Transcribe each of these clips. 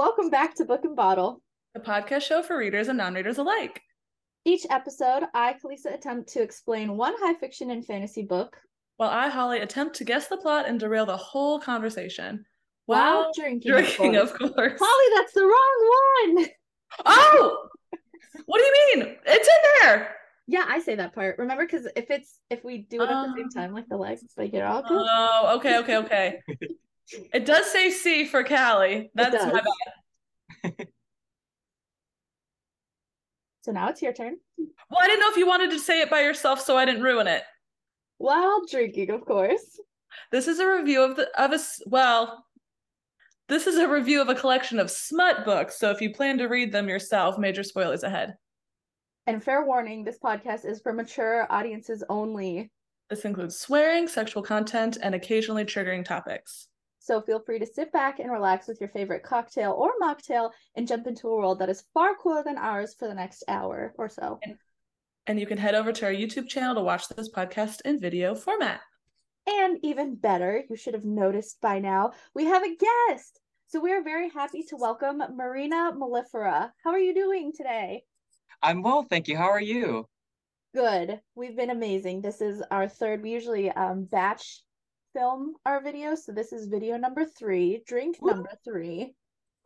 Welcome back to Book and Bottle, the podcast show for readers and non readers alike. Each episode, I, Callisa, attempt to explain one high fiction and fantasy book, while I, Holly, attempt to guess the plot and derail the whole conversation. While, while drinking, drinking, of course. of course. Holly, that's the wrong one. Oh, what do you mean? It's in there. Yeah, I say that part. Remember, because if it's if we do it at the same um, time, like the legs, like it all good. Oh, okay, okay, okay. it does say C for Callie. That's my bad. so now it's your turn. Well, I didn't know if you wanted to say it by yourself, so I didn't ruin it. While drinking, of course. This is a review of the of a well. This is a review of a collection of smut books. So if you plan to read them yourself, major spoilers ahead. And fair warning, this podcast is for mature audiences only. This includes swearing, sexual content, and occasionally triggering topics. So feel free to sit back and relax with your favorite cocktail or mocktail and jump into a world that is far cooler than ours for the next hour or so. And, and you can head over to our YouTube channel to watch this podcast in video format. And even better, you should have noticed by now, we have a guest. So we are very happy to welcome Marina Mellifera. How are you doing today? I'm well, thank you. How are you? Good. We've been amazing. This is our third. We usually um batch film our videos, so this is video number three, drink Woo. number three.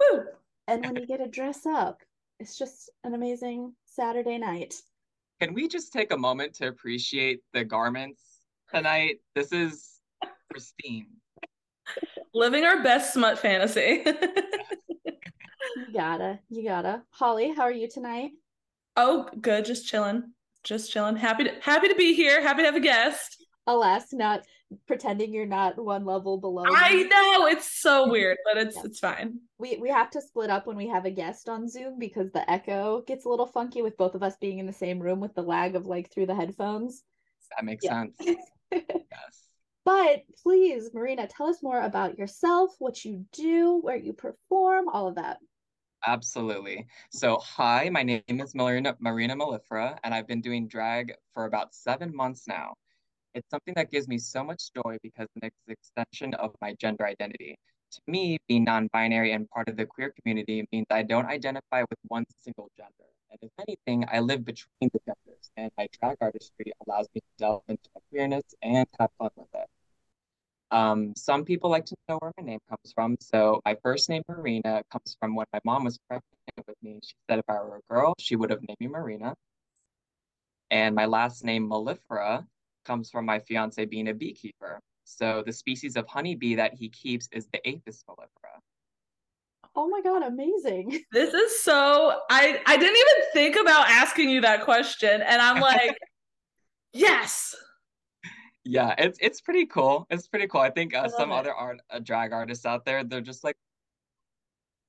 Woo! And when you get to dress up, it's just an amazing Saturday night. Can we just take a moment to appreciate the garments tonight? This is pristine. Living our best smut fantasy. you gotta, you gotta. Holly, how are you tonight? Oh, good. Just chilling. Just chilling. Happy to happy to be here. Happy to have a guest. Alas, not pretending you're not one level below. I me. know it's so weird, but it's yeah. it's fine. We we have to split up when we have a guest on Zoom because the echo gets a little funky with both of us being in the same room with the lag of like through the headphones. That makes yeah. sense. yes. But please, Marina, tell us more about yourself, what you do, where you perform, all of that. Absolutely. So, hi, my name is Marina, Marina Mellifera, and I've been doing drag for about seven months now. It's something that gives me so much joy because it's an extension of my gender identity. To me, being non binary and part of the queer community means I don't identify with one single gender. And if anything, I live between the genders, and my drag artistry allows me to delve into my queerness and have fun with it. Um, some people like to know where my name comes from. So my first name, Marina, comes from when my mom was pregnant with me. She said if I were a girl, she would have named me Marina. And my last name, Mellifera, comes from my fiance being a beekeeper. So the species of honeybee that he keeps is the Apis mellifera. Oh my god, amazing. This is so I I didn't even think about asking you that question and I'm like yes yeah, it's it's pretty cool. It's pretty cool. I think uh, I some it. other art uh, drag artists out there, they're just like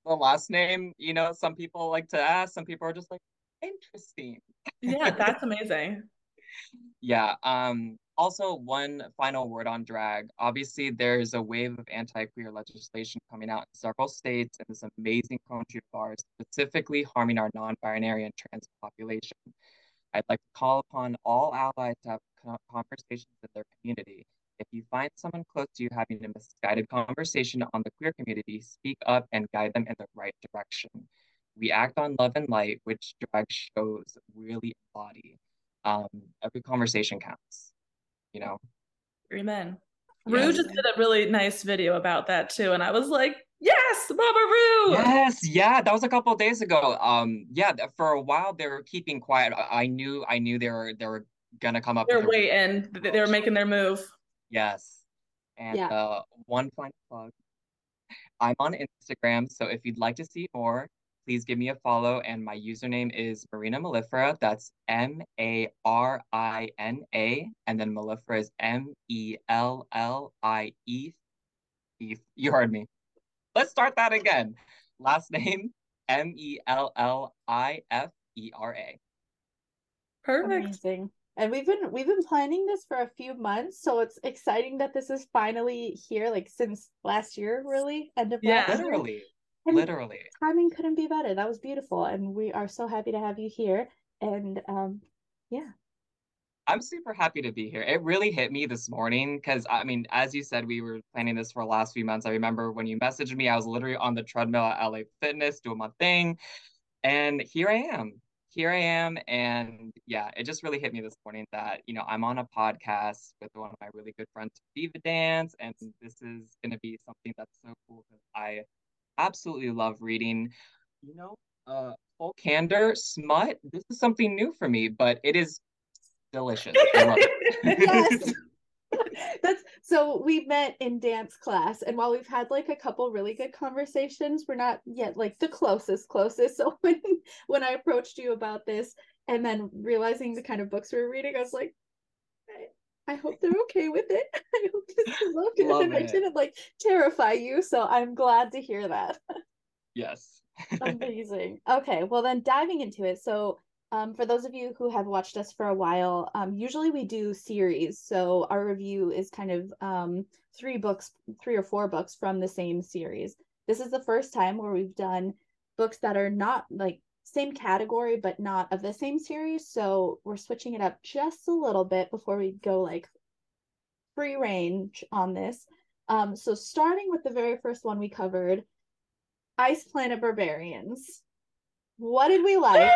the last name. You know, some people like to ask. Some people are just like interesting. Yeah, that's amazing. Yeah. Um. Also, one final word on drag. Obviously, there's a wave of anti-queer legislation coming out in several states and this amazing country of ours, specifically harming our non-binary and trans population. I'd like to call upon all allies to have conversations in their community. If you find someone close to you having a misguided conversation on the queer community, speak up and guide them in the right direction. We act on love and light, which drag shows really embody. Um, every conversation counts, you know? Amen. Yes. Rue just did a really nice video about that too. And I was like, yes, Mama Rue. Yes, yeah, that was a couple days ago. Um, yeah, for a while they were keeping quiet. I knew I knew they were they were gonna come up. They're waiting. They're making their move. Yes. And yeah. uh, one final plug. I'm on Instagram, so if you'd like to see more, please give me a follow. And my username is Marina Mellifera. That's M A R I N A, and then Mellifera is M E L L I E. You heard me. Let's start that again. Last name M E L L I F E R A. Perfect. Amazing and we've been we've been planning this for a few months so it's exciting that this is finally here like since last year really end of yeah literally and literally timing couldn't be better that was beautiful and we are so happy to have you here and um yeah I'm super happy to be here. It really hit me this morning because I mean, as you said, we were planning this for the last few months. I remember when you messaged me, I was literally on the treadmill at LA Fitness doing my thing. And here I am. Here I am. And yeah, it just really hit me this morning that, you know, I'm on a podcast with one of my really good friends, Diva Dance. And this is going to be something that's so cool because I absolutely love reading. You know, uh, full candor, smut, this is something new for me, but it is delicious. I love it. yes. That's so we met in dance class, and while we've had like a couple really good conversations, we're not yet like the closest closest. So when when I approached you about this, and then realizing the kind of books we were reading, I was like, I, I hope they're okay with it. I hope this is okay, Love and I it. didn't like terrify you. So I'm glad to hear that. yes. Amazing. Okay, well then diving into it. So um, for those of you who have watched us for a while, um, usually we do series. So our review is kind of um, three books, three or four books from the same series. This is the first time where we've done books that are not like same category, but not of the same series. So we're switching it up just a little bit before we go like free range on this. Um, so starting with the very first one we covered, Ice Planet Barbarians. What did we like?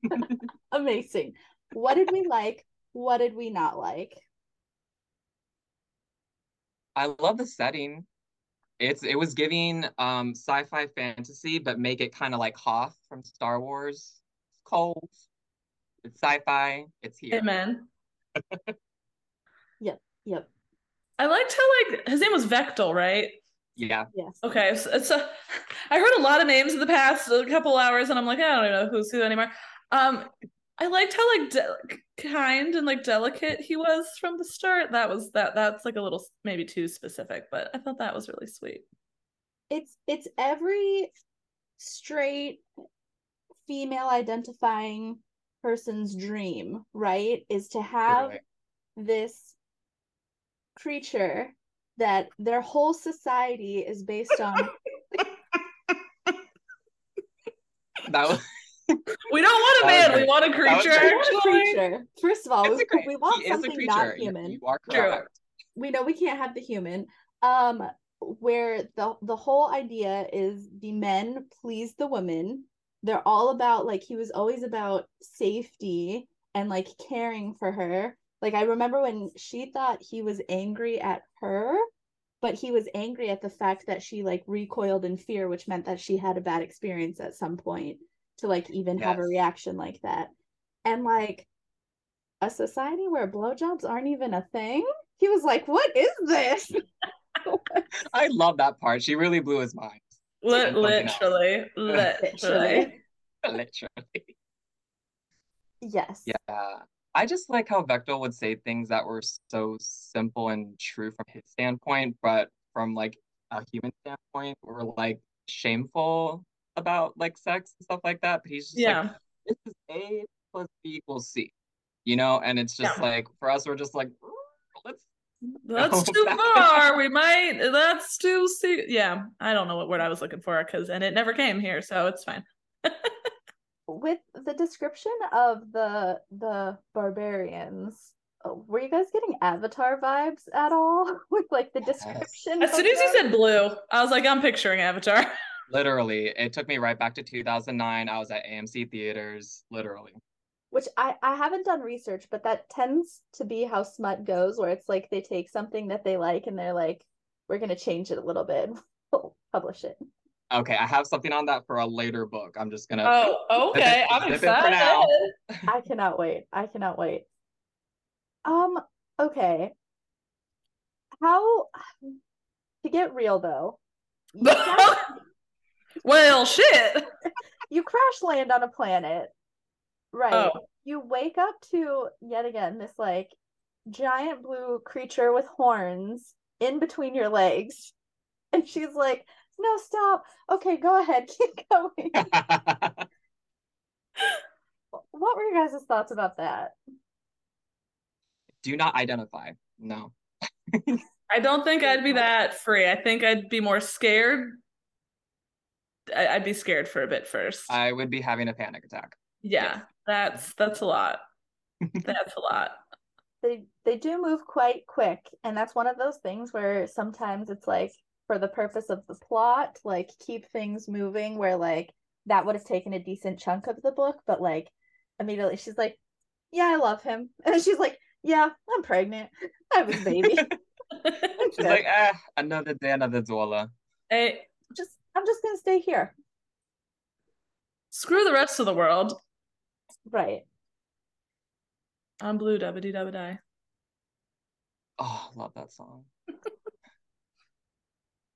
Amazing. What did we like? What did we not like? I love the setting. It's it was giving um sci-fi fantasy, but make it kind of like Hoth from Star Wars. It's cold. It's sci-fi. It's here. Amen. Yep. Yep. I liked how like his name was Vektal, right? Yeah. Yes. Okay, so it's a, I heard a lot of names in the past a couple hours, and I'm like, I don't know who's who anymore. Um, I liked how like de- kind and like delicate he was from the start. That was that. That's like a little maybe too specific, but I thought that was really sweet. It's it's every straight female identifying person's dream, right? Is to have Totally. this creature that their whole society is based on That was We don't want a That was man. We want a creature. We want a creature. First of all, we, we want he something not human. You are True. we know we can't have the human um where the the whole idea is the men please the women they're all about like he was always about safety and like caring for her like i remember when she thought he was angry at her but he was angry at the fact that she like recoiled in fear which meant that she had a bad experience at some point to like even have a reaction like that and like a society where blowjobs aren't even a thing he was like what is this I love that part. She really blew his mind. Li- Something literally, literally. Literally. yes Yeah. I just like how Vektal would say things that were so simple and true from his standpoint, but from like a human standpoint, were like shameful about like sex and stuff like that. But he's just like, Yeah. this is A plus B equals C, you know? And it's just Yeah. like, for us, we're just like, let's, That's too back far. We might. That's too. Se- yeah, I don't know what word I was looking for because, and it never came here, so it's fine. with the description of the the barbarians uh, were you guys getting avatar vibes at all with like the description As soon as you said blue, I was like, I'm picturing Avatar. literally, it took me right back to 2009. I was at AMC theaters, literally. which I I haven't done research but that tends to be how smut goes where it's like they take something that they like and they're like we're going to change it a little bit we'll publish it Okay, I have something on that for a later book. I'm just gonna. Oh, okay. I'm Zip it for now. excited. I cannot wait. I cannot wait. Um, okay. How to get real though, you crash, well, shit. you crash land on a planet, right? Oh. You wake up to yet again this like giant blue creature with horns in between your legs. And she's like, no, stop. Okay, go ahead. Keep going. What were your guys' thoughts about that? Do not identify. No. I don't think I'd be that free. I think I'd be more scared. I- I'd be scared for a bit first. I would be having a panic attack. yeah, that's that's a lot. That's a lot. they they do move quite quick and that's one of those things where sometimes it's like for the purpose of the plot like keep things moving where like that would have taken a decent chunk of the book but like immediately she's like yeah i love him and she's like yeah i'm pregnant i have a baby She's like, ah, another day, another Zola. Hey, just i'm just gonna stay here screw the rest of the world. right I'm blue, dabba dee dabba die. Oh, love that song.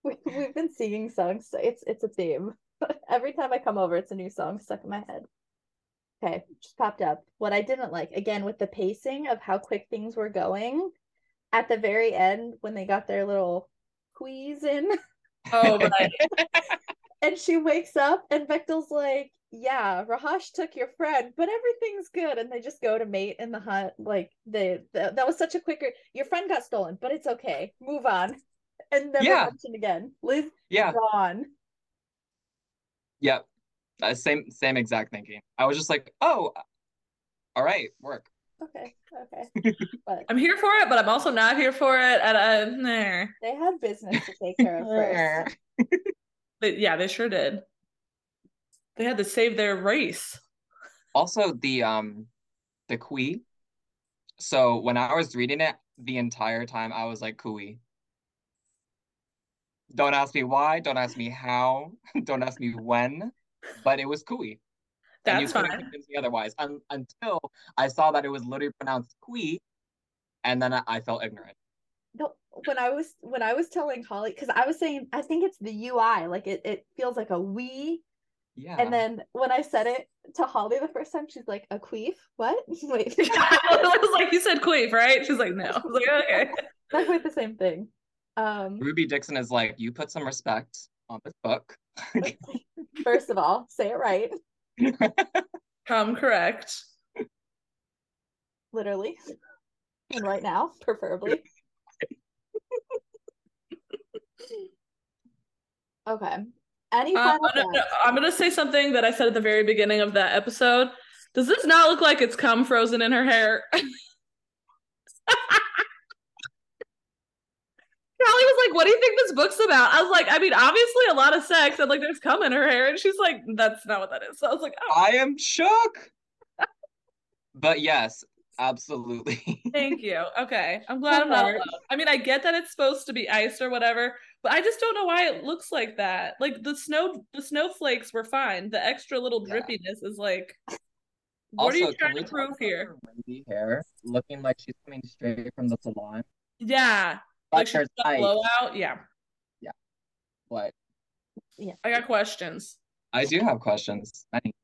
we, we've been singing songs so it's it's a theme every time i come over it's a new song stuck in my head okay just popped up what i didn't like again with the pacing of how quick things were going at the very end when they got their little squeeze in Oh, right. and she wakes up and Vektal's like yeah Raahosh took your friend but everything's good and they just go to mate in the hut like they th- that was such a quicker your friend got stolen but it's okay move on and never Yeah. mentioned again liz Yeah, gone yep. Uh, same same exact thinking. I was just like, oh, all right, work. Okay okay but I'm here for it, but I'm also not here for it. And uh, nah. they had business to take care of first But yeah, they sure did. They had to save their race. Also, the um, the Kui. So when I was reading it, the entire time I was like Kui. Don't ask me why. Don't ask me how. Don't ask me when. But it was Kui. And you That's couldn't fine. convince me otherwise un- until I saw that it was literally pronounced Kui, and then I, I felt ignorant. no when i was when i was telling holly because i was saying i think it's the ui like it, it feels like a we Yeah. and then when i said it to holly the first time she's like a queef what wait I was like, you said queef, right? She's like, no. I was like, okay. not quite the same thing um Ruby Dixon is like, you put some respect on this book. first of all say it right Come correct. literally and right now preferably okay any Uh, final no, no, thoughts? I'm gonna say something that I said at the very beginning of that episode. Does this not look like it's cum frozen in her hair? Callie was like, "What do you think this book's about?" I was like, "I mean, obviously a lot of sex and like there's cum in her hair," and she's like, "That's not what that is." So I was like, "Oh, I am shook. But yes, absolutely. thank you. Okay, I'm glad I'm not alone." I mean, I get that it's supposed to be ice or whatever, but I just don't know why it looks like that. Like the snow, the snowflakes were fine. The extra little Yeah. drippiness is like, what are you trying to prove here? her wavy hair looking like she's coming straight from the salon? Yeah, like she's there's got ice. blowout. Yeah, But I got questions. I do have questions. Many.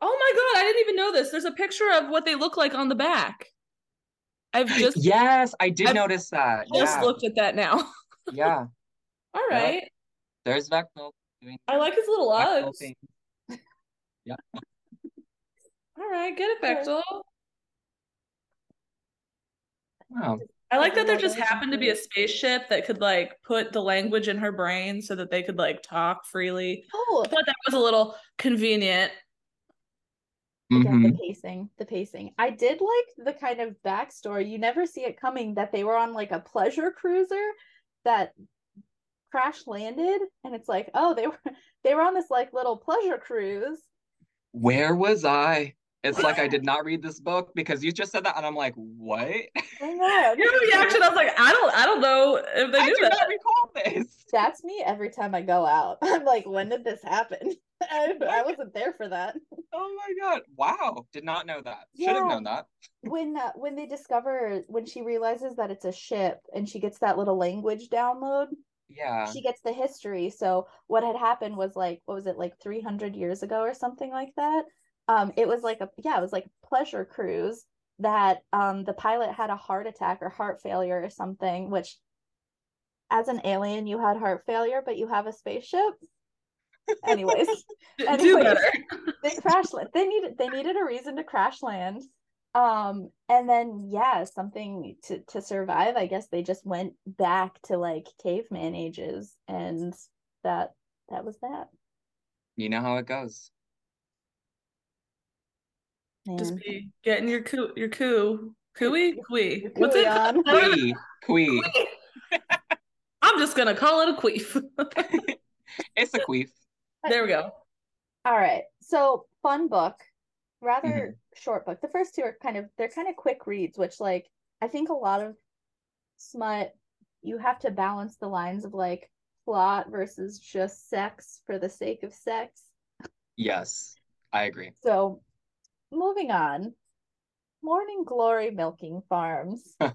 Oh my god, I didn't even know this. There's a picture of what they look like on the back. I've just Yes, I did I've notice that. just Yeah, looked at that now. yeah. All right, There's Vektal doing I like his little Vektal Uggs. things. All right, get it, Okay. Bechtel. Wow. I like that there just happened to be a spaceship that could like put the language in her brain so that they could like talk freely. oh I thought that was a little convenient. again Mhm. the pacing the pacing i did like the kind of backstory you never see it coming that they were on like a pleasure cruiser that crash landed and it's like oh they were they were on this like little pleasure cruise Where was I? It's like I did not read this book because you just said that, and I'm like, what? Your reaction, I was like, I don't, I don't know if they I knew do that. not recall this. That's me every time I go out. I'm like, when did this happen? I, I wasn't there for that. Oh my god! Wow, did not know that. Should have known that. When uh, when they discover when she realizes that it's a ship and she gets that little language download, Yeah. she gets the history. So what had happened was like, what was it, like 300 years ago or something like that? Um, it was like a yeah, it was like a pleasure cruise that um the pilot had a heart attack or heart failure or something, which as an alien you had heart failure, but you have a spaceship. Anyways, Do Anyways. better. they crash land. They needed they needed a reason to crash land. Um, and then yeah, something to to survive. I guess they just went back to like caveman ages, and that that was that. You know how it goes. Just be getting your coo your coo cooey cooey. What's it? cooey on. called? Quee, quee. I'm just gonna call it a queef. It's a queef. there we go. All right. So fun book, rather Mhm. short book. The first two are kind of they're kind of quick reads, which like I think a lot of smut you have to balance the lines of like plot versus just sex for the sake of sex. Yes, I agree. So moving on. Morning Glory Milking Farms.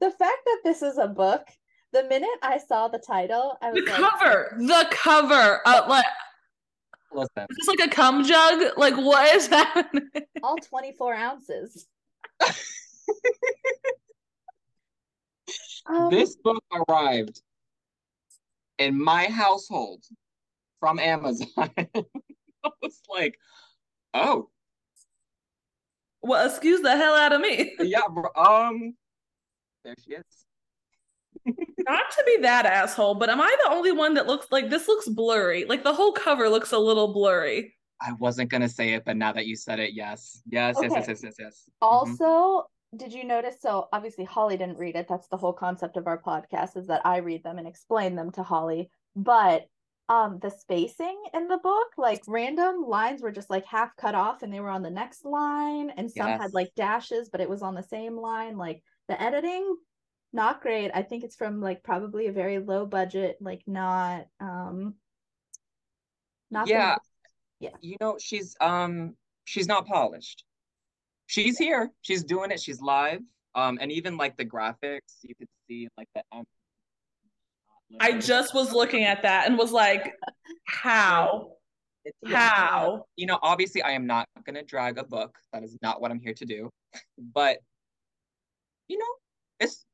The fact that this is a book, the minute I saw the title, I The was like, cover, the cover. Uh, like Listen, is this like a cum jug? Like what is happening? all 24 ounces. Um, this book arrived in my household from Amazon. I was like, oh, Well, excuse the hell out of me. yeah, bro, um, there she is. Not to be that asshole, but am I the only one that looks like this looks blurry? Like the whole cover looks a little blurry. I wasn't gonna say it, but now that you said it, yes, yes, yes, yes, Okay. yes, yes, yes. Mhm. Also, did you notice? So obviously Holly didn't read it. That's the whole concept of our podcast is that I read them and explain them to Holly. But um the spacing in the book, like random lines were just like half cut off and they were on the next line, and some had like dashes, but it was on the same line. Like the editing, not great. I think it's from like probably a very low budget, like not um not the Yeah. You know, she's um, she's not polished. She's here. She's doing it. She's live. Um, and even like the graphics, you could see like the. I just was looking at that and was like, how? How? you know, obviously I am not gonna drag a book. That is not what I'm here to do. But you know, it's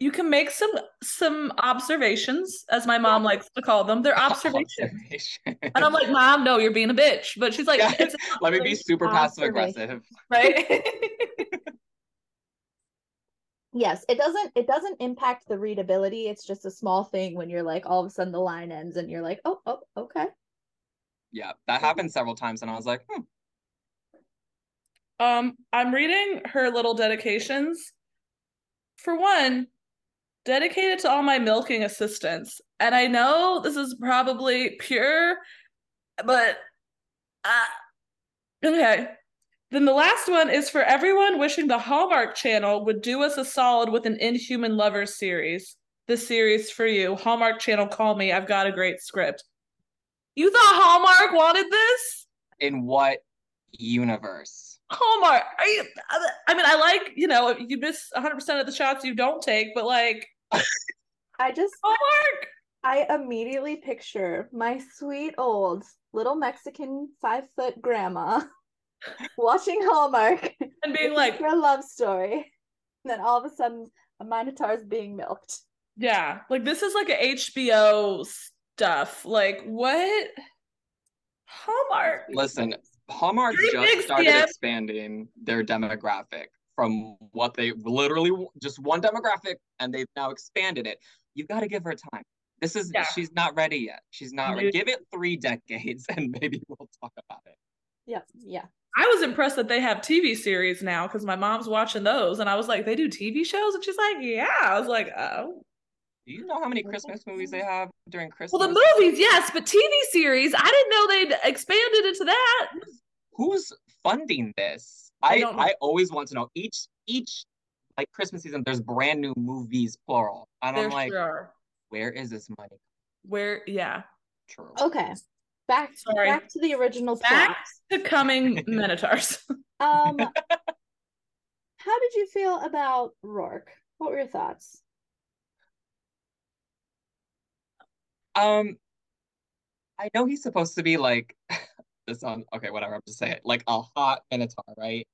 You can make some some observations, as my mom likes to call them. They're observations. observation. And I'm like, Mom, no, you're being a bitch. But she's like, Yeah, Let me be super passive aggressive. right. Yes, it doesn't it doesn't impact the readability. It's just a small thing when you're like all of a sudden the line ends and you're like, "Oh, oh, okay." Yeah, that happened several times, and I was like, hmm, Um, I'm reading her little dedications. For one, dedicated to all my milking assistants. And I know this is probably pure, but uh, okay. Then the last one is for everyone wishing the Hallmark Channel would do us a solid with an Inhuman Lovers series. This series for you. Hallmark Channel, call me. I've got a great script. You thought Hallmark wanted this? in what universe? Hallmark. Are you? I mean, I like you know you miss 100 percent of the shots you don't take, but like I just Hallmark. I immediately picture my sweet old little Mexican five foot grandma watching Hallmark and being like, for a love story. And then all of a sudden a minotaur is being milked. yeah, like this is like a HBO stuff. Like what? Hallmark. Listen, Hallmark Very just started scam. expanding their demographic from what they literally just one demographic, and they've now expanded it. You've got to give her time. This is Yeah. she's not ready yet. She's not ready. Give it three decades, and maybe we'll talk about it. Yeah, yeah. I was impressed that they have TV series now because my mom's watching those, and I was like, they do TV shows, and she's like, yeah. I was like, oh. Do you know how many Christmas movies they have during Christmas? Well, the movies, yes, but TV series, I didn't know they'd expanded into that. Who's funding this? I I. I always want to know. Each each like Christmas season, there's brand new movies, plural, and There I'm like, sure where is this money? Where, yeah. True. Okay. Back Sorry. back to the original Back plot. to coming Minotaurs. Um how did you feel about Rourke? What were your thoughts? Um, I know he's supposed to be like this on. Okay, whatever. I'm just saying, like a hot Minotaur, right?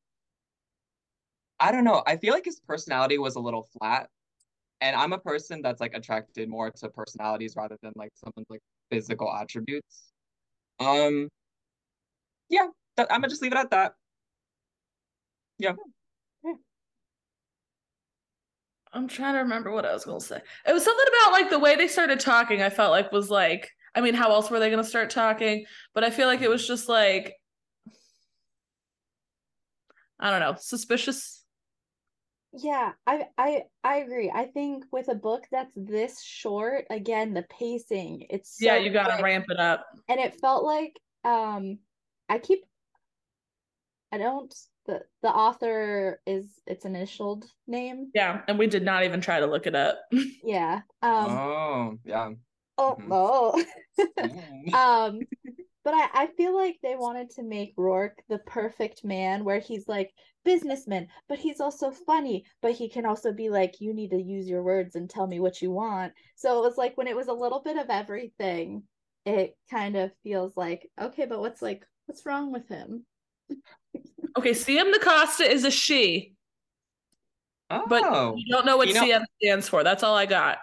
I don't know. I feel like his personality was a little flat, and I'm a person that's like attracted more to personalities rather than like someone's like physical attributes. Um, yeah, I'm gonna just leave it at that. Yeah. I'm trying to remember what I was gonna say. It was something about like the way they started talking, I felt like was like, I mean, how else were they gonna start talking? But I feel like it was just like I don't know, suspicious. Yeah, I I I agree. I think with a book that's this short, again, the pacing, it's so yeah, you gotta ramp it up. and it felt like um I keep I don't the the author is its initialed name. Yeah, and we did not even try to look it up. Yeah. Um oh, yeah. oh mhm. oh. Mm. um but I, I feel like they wanted to make Rourke the perfect man where he's like businessman, but he's also funny, but he can also be like, you need to use your words and tell me what you want. So it was like when it was a little bit of everything, it kind of feels like, okay, but what's like what's wrong with him? Okay, CM Nascosta is a she, Oh. but you don't know what You know- CM stands for. That's all I got.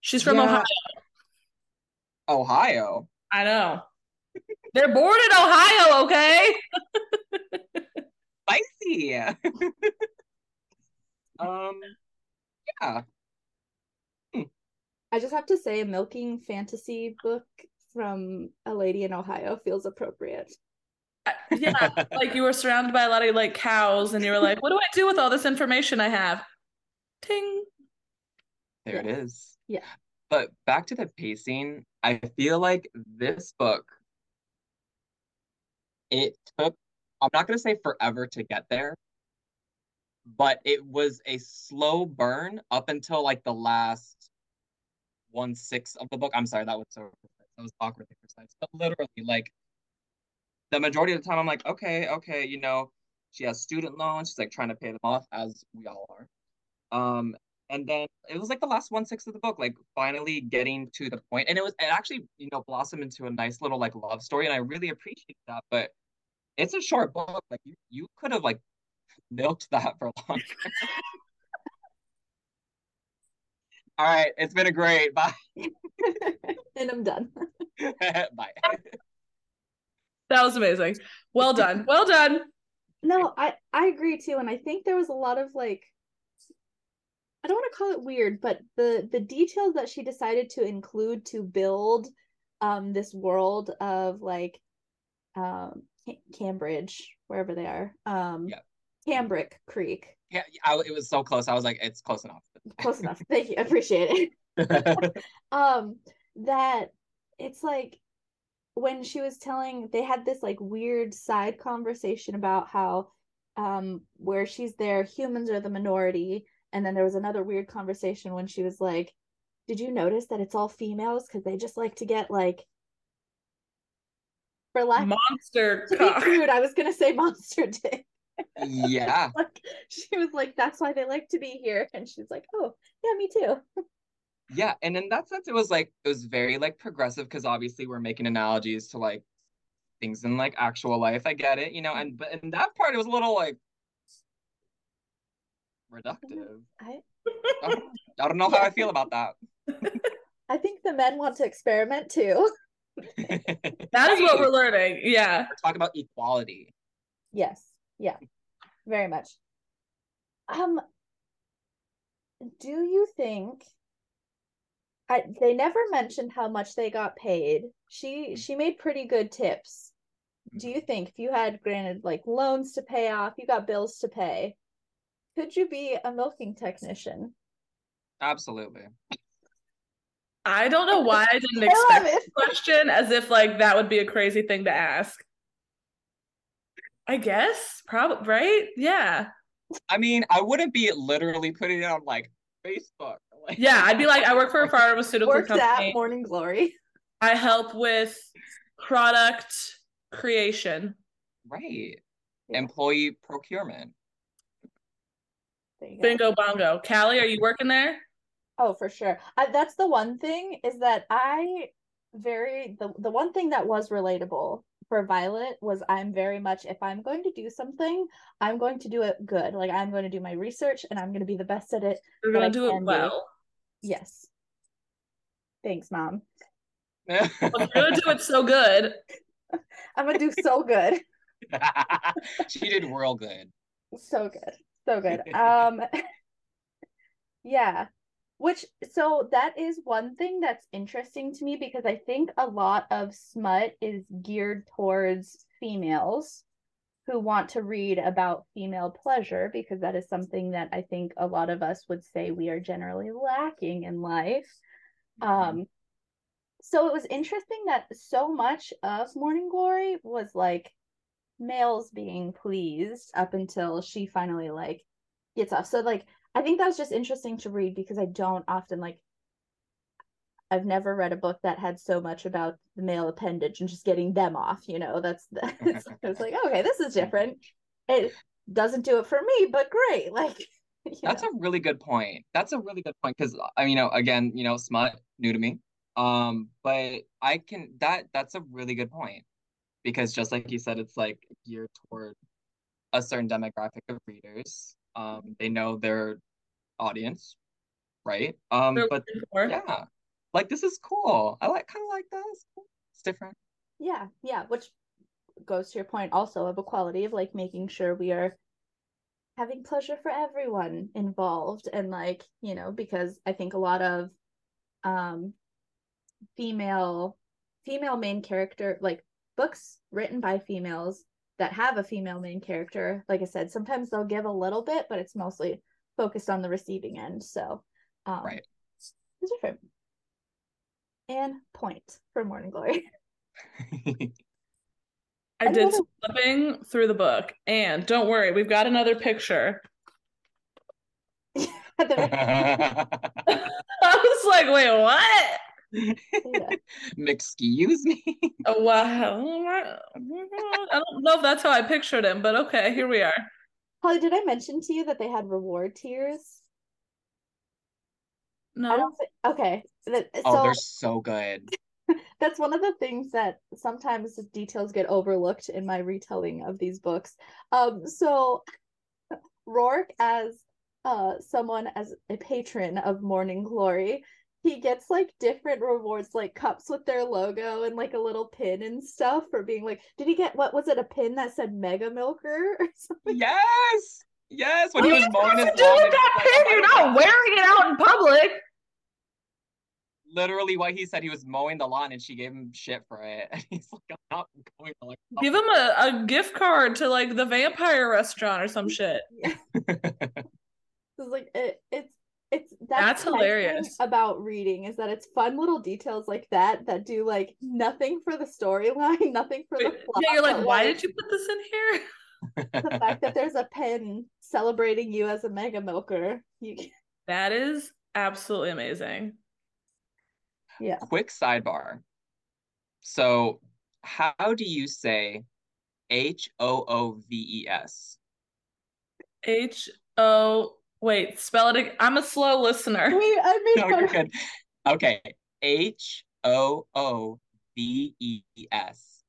She's from Yeah. Ohio. Ohio. I know. They're born in Ohio, okay? Spicy. um, yeah. I just have to say a milking fantasy book from a lady in Ohio feels appropriate. Yeah, like you were surrounded by a lot of like cows, and you were like, "What do I do with all this information I have?" Ting. There it is. Yeah. But back to the pacing, I feel like this book, it took, I'm not going to say forever to get there, but it was a slow burn up until like the last one sixth of the book. I'm sorry, that was so that was awkwardly precise. But literally, like the majority of the time, I'm like, okay, okay, you know, she has student loans, she's like trying to pay them off, as we all are. Um, and then it was like the last one sixth of the book, like finally getting to the point, and it was it actually you know blossomed into a nice little like love story, and I really appreciate that. But it's a short book, like you you could have like milked that for longer. All right, it's been a great bye and I'm done. bye. That was amazing. Well done. Well done. No, I I agree too, and I think there was a lot of like I don't want to call it weird, but the the details that she decided to include to build um this world of like um Cambridge, wherever they are, um Yeah. Cambric Creek. Yeah, I, it was so close. I was like, it's close enough. Close enough. Thank you. I appreciate it. um that it's like when she was telling they had this like weird side conversation about how um where she's there humans are the minority and then there was another weird conversation when she was like did you notice that it's all females because they just like to get like for lack Monster to be crude i was gonna say monster dick yeah. like she was like that's why they like to be here and she's like oh yeah me too Yeah, and in that sense, it was like it was very like progressive because obviously we're making analogies to like things in like actual life. I get it, you know, and but in that part, it was a little like reductive. i I don't, I don't know how I feel about that. i think the men want to experiment too That is what we're learning. Yeah. Talk about equality. Yes. Yeah. Very much. Um do you think I they never mentioned how much they got paid. She she made pretty good tips. Do you think if you had granted like loans to pay off, you got bills to pay, could you be a milking technician? Absolutely. I don't know why I didn't expect it. this question as if like that would be a crazy thing to ask. I guess, probably, right? Yeah. I mean, I wouldn't be literally putting it on like Facebook. Like, Yeah, I'd be like, I work for a pharmaceutical Worked company. at Morning Glory. I help with product creation. right. Yeah. Employee procurement. There you go. Bingo bongo. Callie, are you working there? Oh, for sure. I, that's the one thing is that I very the the one thing that was relatable for Violet was I'm very much if I'm going to do something, I'm going to do it good. Like I'm going to do my research and I'm going to be the best at it. You're gonna do it can do. well. Yes. Thanks, mom. Well, You're gonna do it so good. I'm gonna do so good. she did real good. So good. So good. Um yeah. Which so that is one thing that's interesting to me because I think a lot of smut is geared towards females who want to read about female pleasure because that is something that I think a lot of us would say we are generally lacking in life. Mm-hmm. Um, so it was interesting that so much of Morning Glory was like males being pleased up until she finally like gets off. So like I think that was just interesting to read because I don't often like I've never read a book that had so much about the male appendage and just getting them off, you know. That's the it's, it's like, okay, this is different. It doesn't do it for me, but great. Like That's know. a really good point. That's a really good point because I mean, you know, again, you know, smut new to me. Um, but I can that that's a really good point because just like you said, it's like geared toward a certain demographic of readers. Um, they know their audience, right? Um, They're but yeah, like this is cool. I like kind of like that. It's, cool. it's different. Yeah, yeah, which goes to your point also of equality of like making sure we are having pleasure for everyone involved and like you know because i think a lot of um female female main character like books written by females that have a female main character like i said sometimes they'll give a little bit but it's mostly focused on the receiving end so um right. it's different. And point for morning glory. I did flipping through the book, and don't worry, we've got another picture. I was like, wait, what? Yeah. Excuse me. Oh, wow. I don't know if that's how I pictured him, but okay, here we are. Holly, did I mention to you that they had reward tiers? No. I don't think, okay. So, oh, they're so good. That's one of the things that sometimes details get overlooked in my retelling of these books. Um, so Rourke as uh someone as a patron of Morning Glory, he gets like different rewards, like cups with their logo and like a little pin and stuff for being like, did he get what was it, a pin that said Mega Milker or something? Yes. Yes, when what he was mowing his lawn. that pin? You're not wearing it out in public literally what he said. He was mowing the lawn and she gave him shit for it. And he's like, I'm not going to like give him a, a gift card to like the vampire restaurant or some shit. it's like it, it's it's that's, that's hilarious about reading is that it's fun little details like that that do like nothing for the storyline, nothing for the plot. Yeah, you're like, why like, did you put this in here? the fact that there's a pen celebrating you as a mega milker. You... That is absolutely amazing. Yeah. Quick sidebar. So, how do you say H O O V E S? H O. Wait, spell it. I'm a slow listener. Wait, I mean, no, you're good. Okay, H O O V E S.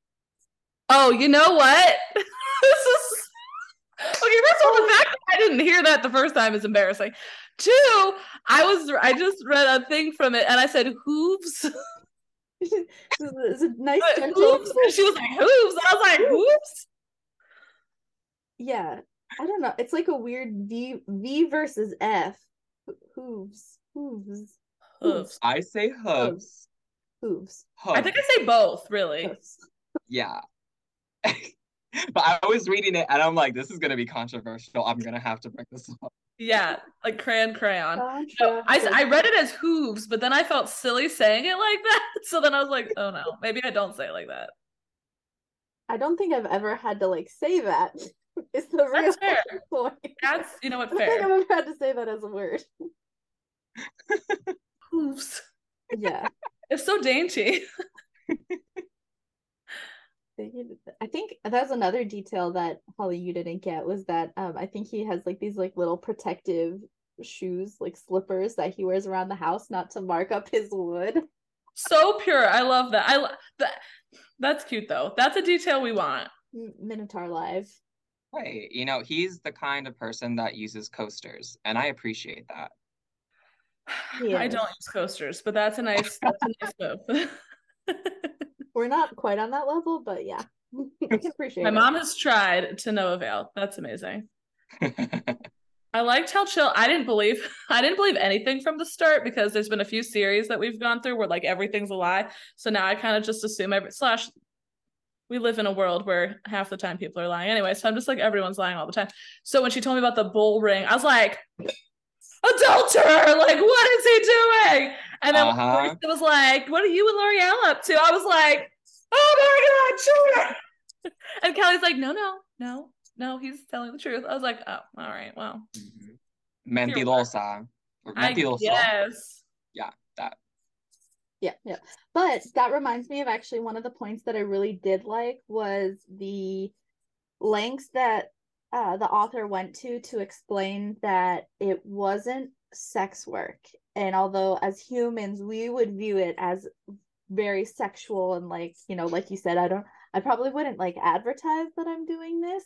Oh, you know what? this is okay. First of all, the fact that I didn't hear that the first time is embarrassing. Two, I was I just read a thing from it and I said hooves. it's a nice gentle. She was like hooves. I was like hooves. Yeah, I don't know. It's like a weird V V versus F. Hooves. Hooves. Hooves. I say hooves. Hooves. hooves. I think I say both, really. Hooves. Yeah. but I was reading it and I'm like, this is gonna be controversial. I'm gonna have to bring this up. Yeah, like crayon crayon. No, I, I read it as hooves, but then I felt silly saying it like that. So then I was like, oh no, maybe I don't say it like that. I don't think I've ever had to like say that. It's the real That's point. That's you know what fair. I think ever had to say that as a word. hooves. Yeah. It's so dainty. I think that's another detail that Holly you didn't get was that um I think he has like these like little protective shoes like slippers that he wears around the house not to mark up his wood. So pure. I love that. I love that. That's cute though. That's a detail we want. Minotaur live. Right. You know, he's the kind of person that uses coasters and I appreciate that. I don't use coasters, but that's a nice that's a nice move. We're not quite on that level, but yeah, I can appreciate. My it. mom has tried to no avail. That's amazing. I liked how chill. I didn't believe I didn't believe anything from the start because there's been a few series that we've gone through where like everything's a lie. So now I kind of just assume every slash we live in a world where half the time people are lying anyway. So I'm just like everyone's lying all the time. So when she told me about the bull ring, I was like, adulterer, like what is he doing? And then Uh-huh. it was like, what are you and L'Oreal up to? I was like, oh my god, cheater. and Kelly's like, no, no, no, no, he's telling the truth. I was like, oh, all right, well, Mentirosa. Or I Mentiroso. guess. Yeah. Yeah, yeah. But that reminds me of actually one of the points that I really did like was the lengths that uh, the author went to to explain that it wasn't sex work. And although as humans we would view it as very sexual and like, you know, like you said, I don't I probably wouldn't like advertise that I'm doing this.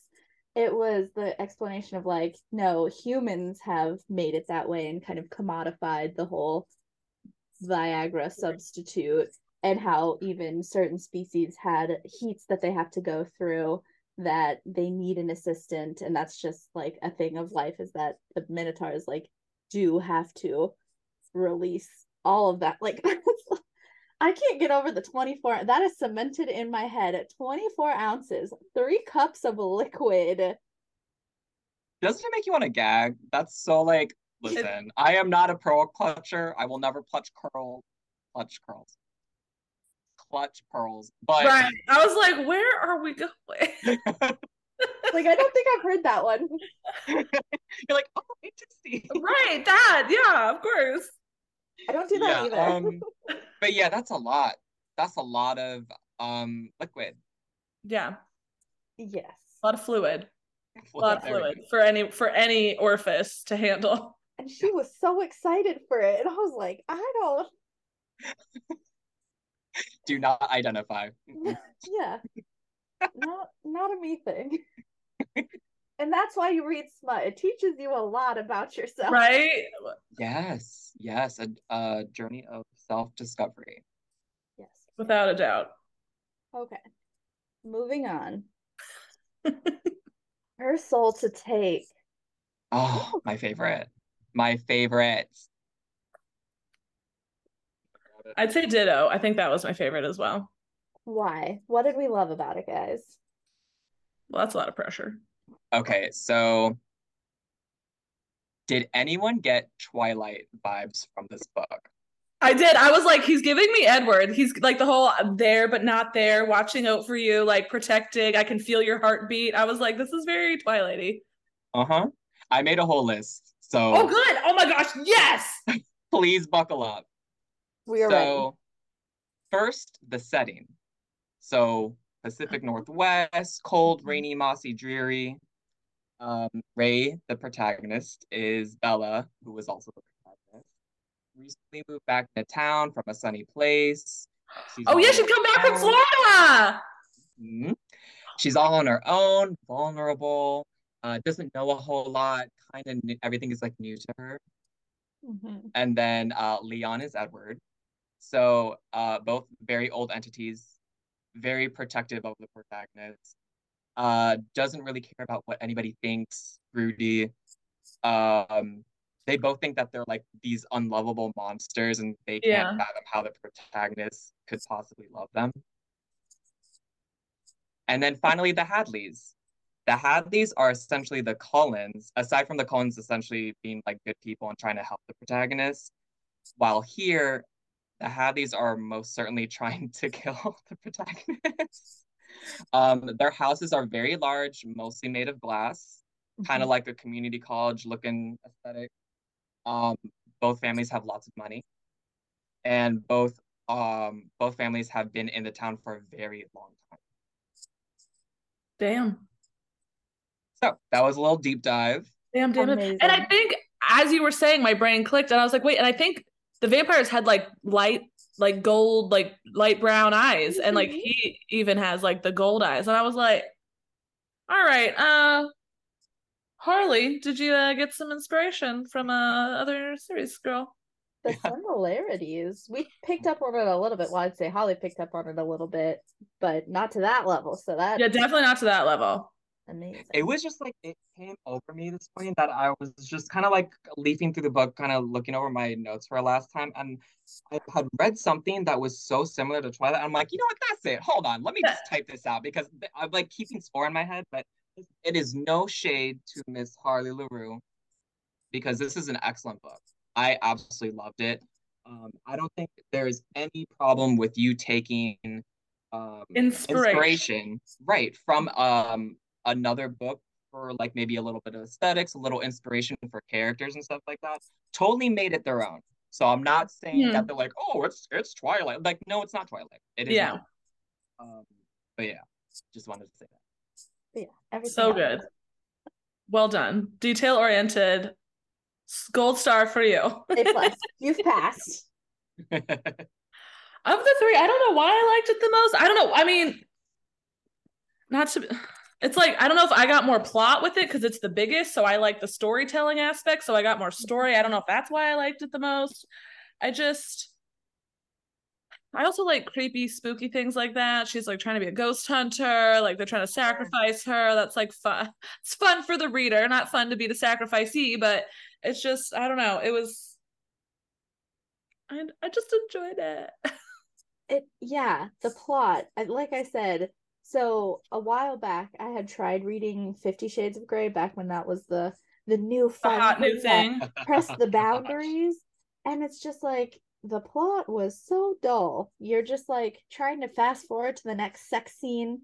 It was the explanation of like, no, humans have made it that way and kind of commodified the whole Viagra substitute and how even certain species had heats that they have to go through that they need an assistant. And that's just like a thing of life is that the minotaurs like do have to release all of that. Like I can't get over the 24 that is cemented in my head. At 24 ounces three cups of liquid. Doesn't it make you want to gag? That's so like, listen, I am not a pro clutcher. I will never clutch curl, clutch curls, clutch pearls. But Right. I was like, where are we going? like I don't think I've heard that one you're like, oh, interesting. right, that, yeah, of course. I don't do that Yeah, either um, but yeah, that's a lot. That's a lot of um liquid. Yeah. yes A lot of fluid. A lot of fluid for any for any orifice to handle. And she was so excited for it. And i was like i don't Do not identify. Yeah. Not not a me thing. And that's why you read smut. It teaches you a lot about yourself. Right? Yes, yes, a, a journey of self-discovery. yes. Without a doubt. okay. Moving on. Her soul to take. Oh, my favorite. My favorite. I'd say ditto. I think that was my favorite as well. why what did we love about it guys Well, that's a lot of pressure. Okay, so did anyone get Twilight vibes from this book? I did. I was like, he's giving me Edward. He's like the whole there but not there, watching out for you, like protecting. I can feel your heartbeat. I was like, this is very Twilighty. Uh-huh. I made a whole list. So Oh, good. Oh my gosh, yes. please buckle up. we are ready So first, the setting. So Pacific Northwest, cold, rainy, mossy, dreary. Um, Rae, the protagonist, is Bella, who is also the protagonist. Recently moved back to town from a sunny place. She's Oh yeah, on she'd come back from Florida. Mhm. She's all on her own, vulnerable, uh, doesn't know a whole lot, kind of everything is like new to her. Mhm. And then uh, Leon is Edward. So uh, both very old entities, very protective of the protagonist. Uh, doesn't really care about what anybody thinks. Rudy. Um, they both think that they're like these unlovable monsters, and they can't Yeah. fathom how the protagonist could possibly love them. And then finally, the Hadleys. The Hadleys are essentially the Cullens, aside from the Cullens essentially being like good people and trying to help the protagonist. While here, the Hadleys are most certainly trying to kill the protagonist. Um, their houses are very large, mostly made of glass, kind of like a community college looking aesthetic. Um, both families have lots of money, and both um both families have been in the town for a very long time. Damn. So that was a little deep dive. Damn, damn it. Amazing. And I think as you were saying, my brain clicked and I was like, wait, and I think the vampires had like light, like gold, like light brown eyes. And like Mhm. he even has like the gold eyes. And I was like, all right, uh Harley, did you uh, get some inspiration from uh other series, girl? the Yeah. similarities we picked up on it a little bit well i'd say holly picked up on it a little bit but not to that level so that Yeah, definitely not to that level. Amazing. It was just like it came over me this point that I was just kind of like leafing through the book, kind of looking over my notes for last time, and I had read something that was so similar to Twilight. I'm like, you know what? That's it. Hold on, let me just type this out because I'm like keeping score in my head, but it is no shade to Miss Harley Laroux because this is an excellent book. I absolutely loved it. Um, I don't think there's any problem with you taking um, Inspiration. inspiration, right, from um another book for like maybe a little bit of aesthetics, a little inspiration for characters and stuff like that. Totally made it their own. So I'm not saying Hmm. that they're like, oh, it's it's Twilight. Like, no, it's not Twilight. It is Yeah. not. Um, but yeah, just wanted to say that. yeah, So else good. is Well done. Detail oriented. Gold star for you. A plus. You've passed. Of the three, I don't know why I liked it the most. I don't know. I mean, not to. It's like I don't know if I got more plot with it because it's the biggest, so I like the storytelling aspect. So I got more story. I don't know if that's why I liked it the most. I just. I also like creepy, spooky things like that. She's like trying to be a ghost hunter, like they're trying to sacrifice her. That's like fun. It's fun for the reader, not fun to be the sacrificee, but it's just I don't know. It was. I I just enjoyed it. It yeah, the plot. Like I said, so a while back I had tried reading Fifty Shades of Grey back when that was the the new The hot new thing Press the oh boundaries, and it's just like the plot was so dull. You're just like trying to fast forward to the next sex scene,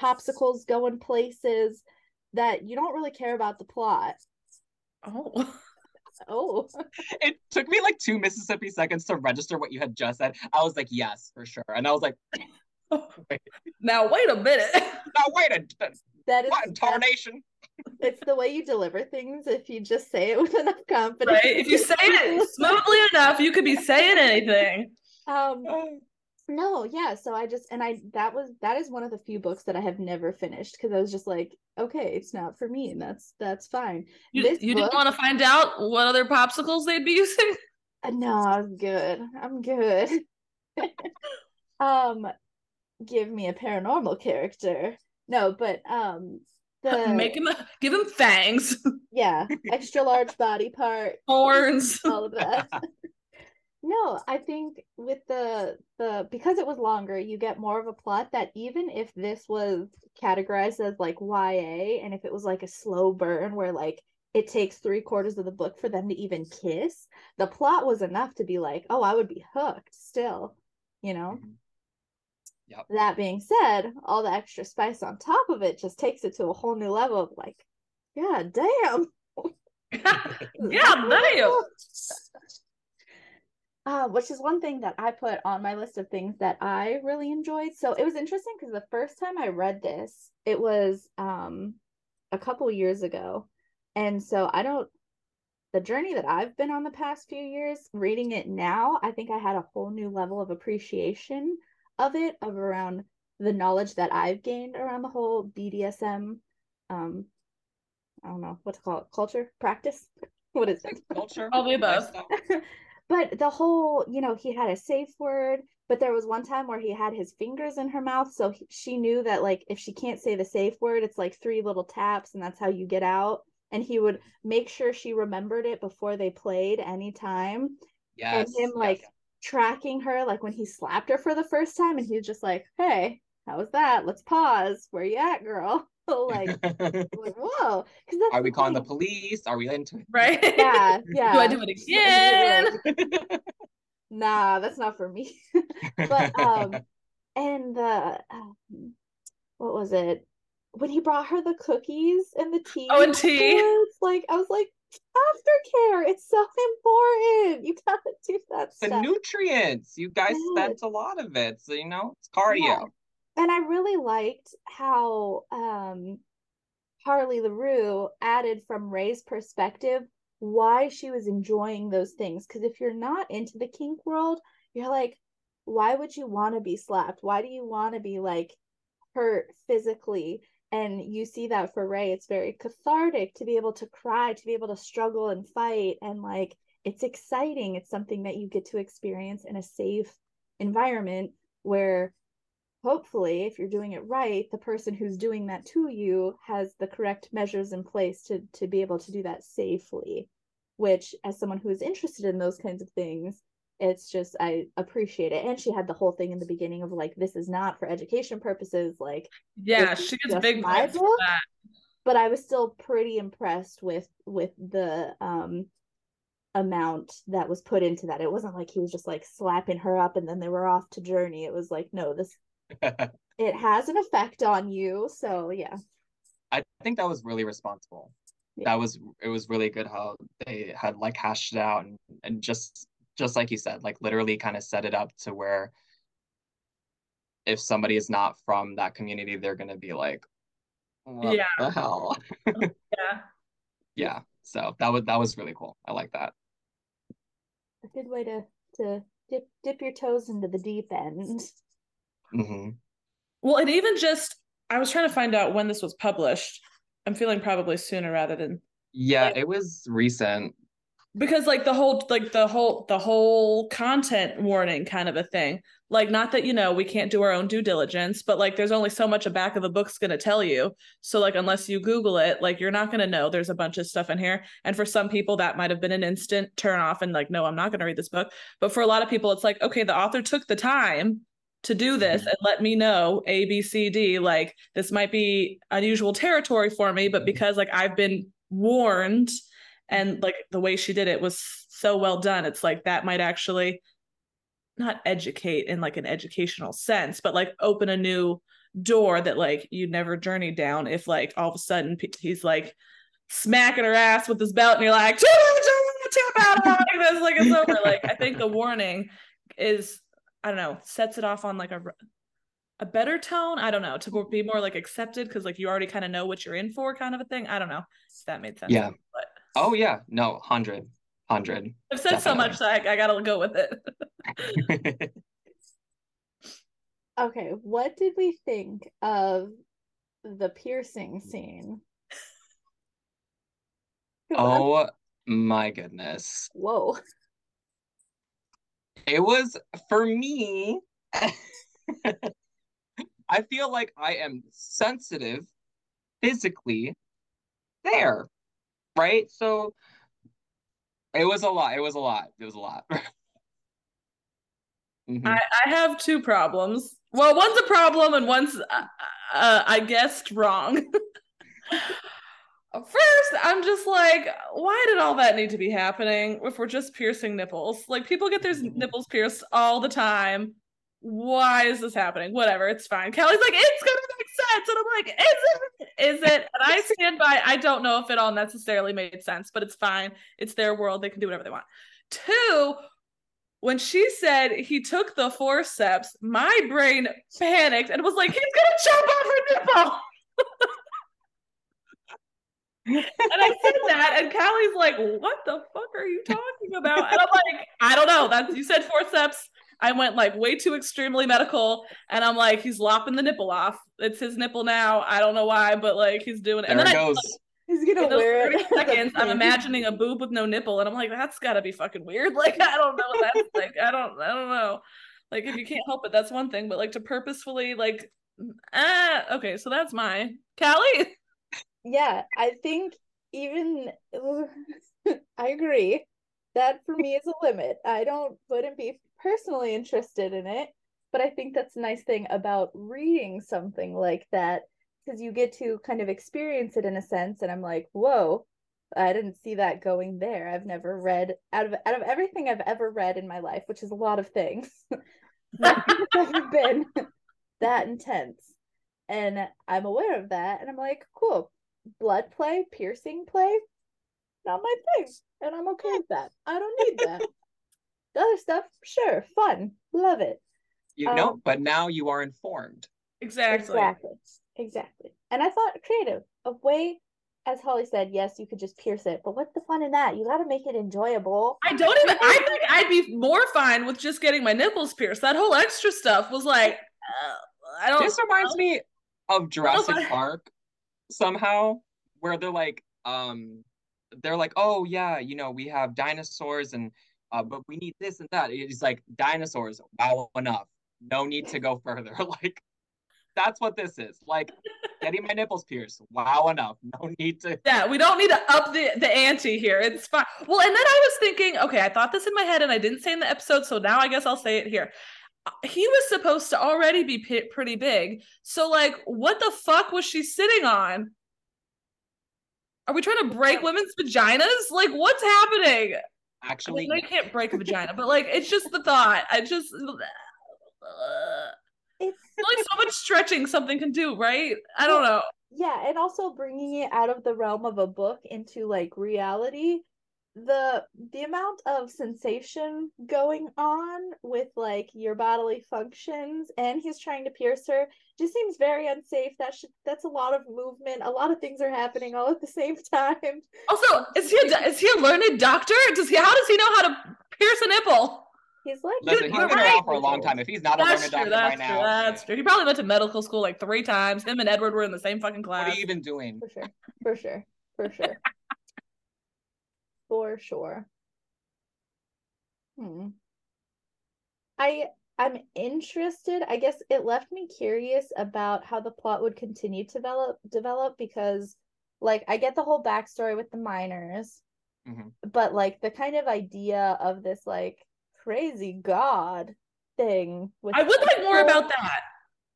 popsicles going places that you don't really care about the plot. Oh. Oh, It took me like two Mississippi seconds to register what you had just said. I was like, yes, for sure. And I was like, now wait a minute. now wait a that is what in tarnation? it's the way you deliver things if you just say it with enough confidence. right? If you say it smoothly enough, you could be saying anything. Um no, yeah, so I just and I that was that is one of the few books that I have never finished because I was just like, okay, it's not for me, and that's that's fine. You, This you book- didn't want to find out what other popsicles they'd be using? Uh, No, I'm good. I'm good. um give me a paranormal character. No, but um the Make him a, give him fangs, yeah, extra large body part, horns. all of that. No, I think with the the because it was longer, you get more of a plot that even if this was categorized as like YA and if it was like a slow burn where like it takes three quarters of the book for them to even kiss, the plot was enough to be like, oh, I would be hooked still, you know? Mhm. Yep. That being said, all the extra spice on top of it just takes it to a whole new level of like, yeah, damn. yeah, damn. Uh, which is one thing that I put on my list of things that I really enjoyed. So it was interesting because the first time I read this, it was um a couple years ago. And so I don't the journey that I've been on the past few years, reading it now, I think I had a whole new level of appreciation of it, of around the knowledge that I've gained around the whole BDSM um I don't know what to call it, culture, practice. What is it? Culture. All the above. but the whole, you know, he had a safe word, but there was one time where he had his fingers in her mouth, so he, she knew that like if she can't say the safe word, it's like three little taps, and that's how you get out. And he would make sure she remembered it before they played anytime. Yes. and him yes. Like tracking her, like when he slapped her for the first time, and he was just like, "Hey, how was that? Let's pause. Where you at, girl?" like, like whoa, Are we calling the police? Are we into it? Right? Yeah, yeah. Do I do it again? nah, that's not for me. but um and the um, what was it when he brought her the cookies and the tea Oh, and tea. afterwards, like i was like aftercare it's so important you gotta do that the stuff nutrients. You guys Yes. spent a lot of it. So, you know, it's cardio. Yeah. and i really liked how um harley laroux added from rae's perspective why she was enjoying those things because if you're not into the kink world you're like why would you want to be slapped why do you want to be like hurt physically and you see that for rae it's very cathartic to be able to cry to be able to struggle and fight. And like it's exciting. It's something that you get to experience in a safe environment where hopefully if you're doing it right the person who's doing that to you has the correct measures in place to to be able to do that safely which as someone who is interested in those kinds of things it's just i appreciate it. And she had the whole thing in the beginning of like this is not for education purposes like yeah she gets big my book, but i was still pretty impressed with with the um amount that was put into that. It wasn't like he was just like slapping her up and then they were off to journey. It was like no this it has an effect on you. So yeah. I think that was really responsible. Yeah. that was it was really good how they had like hashed it out and, and just just like you said, like literally kind of set it up to where if somebody is not from that community, they're gonna be like, what yeah. the hell? yeah. Yeah. So that was that was really cool. I like that. A good way to to dip dip your toes into the deep end. Mm-hmm. Well, and even just I was trying to find out when this was published. I'm feeling probably sooner rather than yeah, like, it was recent because like the whole like the whole the whole content warning kind of a thing. Like not that you know we can't do our own due diligence but like there's only so much a back of a book's going to tell you. So like unless you google it like you're not going to know there's a bunch of stuff in here. And for some people that might have been an instant turn off and like no i'm not going to read this book. But for a lot of people it's like okay the author took the time to do this mm-hmm. and let me know a b c d. Like this might be unusual territory for me but because like i've been warned and like the way she did it was so well done. It's like that might actually not educate in like an educational sense but like open a new door that like you never journeyed down if like all of a sudden he's like smacking her ass with his belt and you're like tap out like this like it's over. Like i think the warning is i don't know sets it off on like a a better tone. I don't know to be more like accepted because like you already kind of know what you're in for kind of a thing. I don't know if that made sense. Yeah. But Oh yeah, no, hundred, hundred. I've said definitely. so much that I, I gotta go with it. okay, what did we think of the piercing scene? oh my goodness. Whoa. It was for me. I feel like I am sensitive physically there right? So it was a lot. It was a lot. It was a lot. mm-hmm. I, I have two problems. Well, one's a problem and one's uh, uh, I guessed wrong. First, I'm just like, why did all that need to be happening if we're just piercing nipples? Like people get their mm-hmm. nipples pierced all the time why is this happening? Whatever, it's fine. Kelly's like, it's gonna make sense. And I'm like, is it? Is it? And I stand by, I don't know if it all necessarily made sense, but it's fine. It's their world. They can do whatever they want. Two, when she said he took the forceps, my brain panicked and was like, he's gonna chop off her nipple. and I said that, and Callie's like, "What the fuck are you talking about?" And I'm like, "I don't know. That's you said forceps. I went like way too extremely medical, and I'm like, he's lopping the nipple off. It's his nipple now. I don't know why, but like he's doing it. There and then it goes. I, He's gonna wear it. Seconds, I'm imagining a boob with no nipple, and I'm like, that's gotta be fucking weird. Like, I don't know. That's like, I don't, I don't know. Like, if you can't help it, that's one thing. But like to purposefully, like, ah, okay. So that's my Callie. Yeah, I think even I agree. That for me is a limit. I don't wouldn't be personally interested in it, but I think that's a nice thing about reading something like that because you get to kind of experience it in a sense and I'm like, "Whoa, I didn't see that going there. I've never read out of out of everything I've ever read in my life, which is a lot of things. Nothing's ever been that intense. And I'm aware of that and I'm like, cool. Blood play, piercing play, not my thing. And I'm okay with that. I don't need that. The other stuff, sure, fun, love it. You um, know, but now you are informed. Exactly. Exactly. Exactly. And I thought creative, a way, as Holly said, yes, you could just pierce it, but what's the fun in that? You got to make it enjoyable. I don't even. I think I'd be more fine with just getting my nipples pierced. That whole extra stuff was like, uh, I don't. This reminds me of Jurassic Park somehow, where they're like, um, they're like, oh yeah, you know, we have dinosaurs and uh, but we need this and that. It's like dinosaurs. Wow, enough. No need to go further. like That's what this is. Like getting my nipples pierced. Wow, enough. No need to. Yeah, we don't need to up the, the ante here. It's fine. Well, and then I was thinking, okay, I thought this in my head and I didn't say in the episode, so now I guess I'll say it here. Uh, He was supposed to already be p- pretty big. So, like, what the fuck was she sitting on? Are we trying to break women's vaginas? Like, what's happening? I Actually, mean, they can't break a vagina, but like, it's just the thought. I just. It's only so much stretching something can do, right? I don't know. yeah, and also bringing it out of the realm of a book into like reality. The the amount of sensation going on with like your bodily functions, and he's trying to pierce her, just seems very unsafe. That should that's a lot of movement. A lot of things are happening all at the same time. Also, is he a, is he a learned doctor? Does he? How does he know how to pierce a nipple? He's like, listen, he's you're been right. around for a long time. If he's not a learned true. doctor by That's true. now, That's true. He probably went to medical school like three times. Him and Edward were in the same fucking class. what class. are you even doing? for sure, for sure, for sure, for sure. Hmm. I I'm interested. I guess it left me curious about how the plot would continue to develop develop because like I get the whole backstory with the miners, Mhm. but like the kind of idea of this like crazy god thing with I would like more people- about that.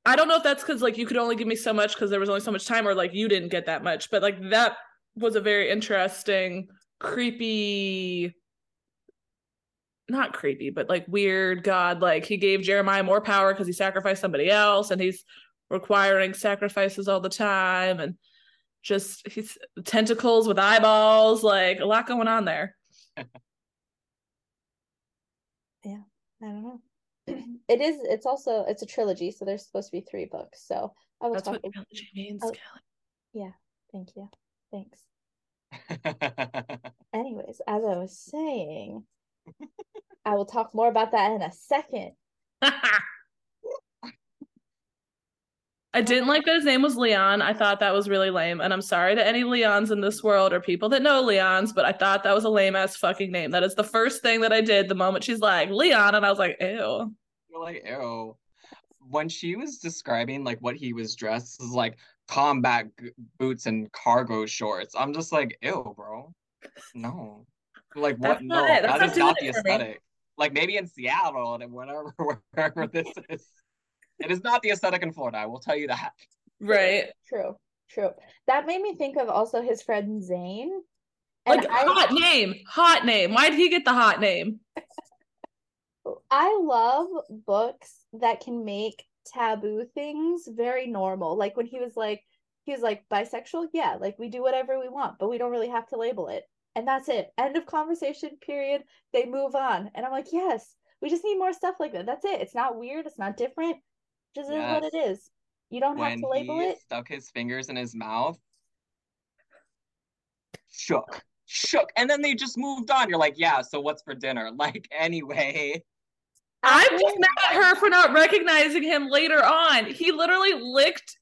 I don't know if that's because like you could only give me so much because there was only so much time, or like you didn't get that much. But like that was a very interesting, creepy. Not creepy, but like weird God. Like he gave Jeremiah more power because he sacrificed somebody else, and he's requiring sacrifices all the time, and just he's tentacles with eyeballs. Like a lot going on there. Yeah, I don't know. It is. It's also. It's a trilogy, so there's supposed to be three books. So I will That's talk. what trilogy means, Oh. Kelly. Thank you. Thanks. Anyways, as I was saying, I will talk more about that in a second. I didn't like that his name was Leon. I thought that was really lame. And I'm sorry to any Leons in this world or people that know Leons, but I thought that was a lame ass fucking name. That is the first thing that I did the moment she's like, Leon. And I was like, ew. You're like, ew. When she was describing like what he was dressed as, like combat g- boots and cargo shorts, I'm just like, ew, bro. No. Like what? That's not no, it. That's that not is not the doing me. aesthetic. Like maybe in Seattle and whatever wherever this is. It is not the aesthetic in Florida, I will tell you that. Right. True. True. That made me think of also his friend Zane. And Like, I, hot name. Hot name. Why did he get the hot name? I love books that can make taboo things very normal. Like when he was like, he was like bisexual. Yeah, like we do whatever we want, but we don't really have to label it. And that's it. End of conversation, period. They move on. And I'm like, yes, we just need more stuff like that. That's it. It's not weird. It's not different. Just is what it is. You don't have to label he it. stuck his fingers in his mouth, shook, shook, and then they just moved on. You're like, yeah, so what's for dinner? Like, anyway. I'm just mad at her for not recognizing him later on. He literally licked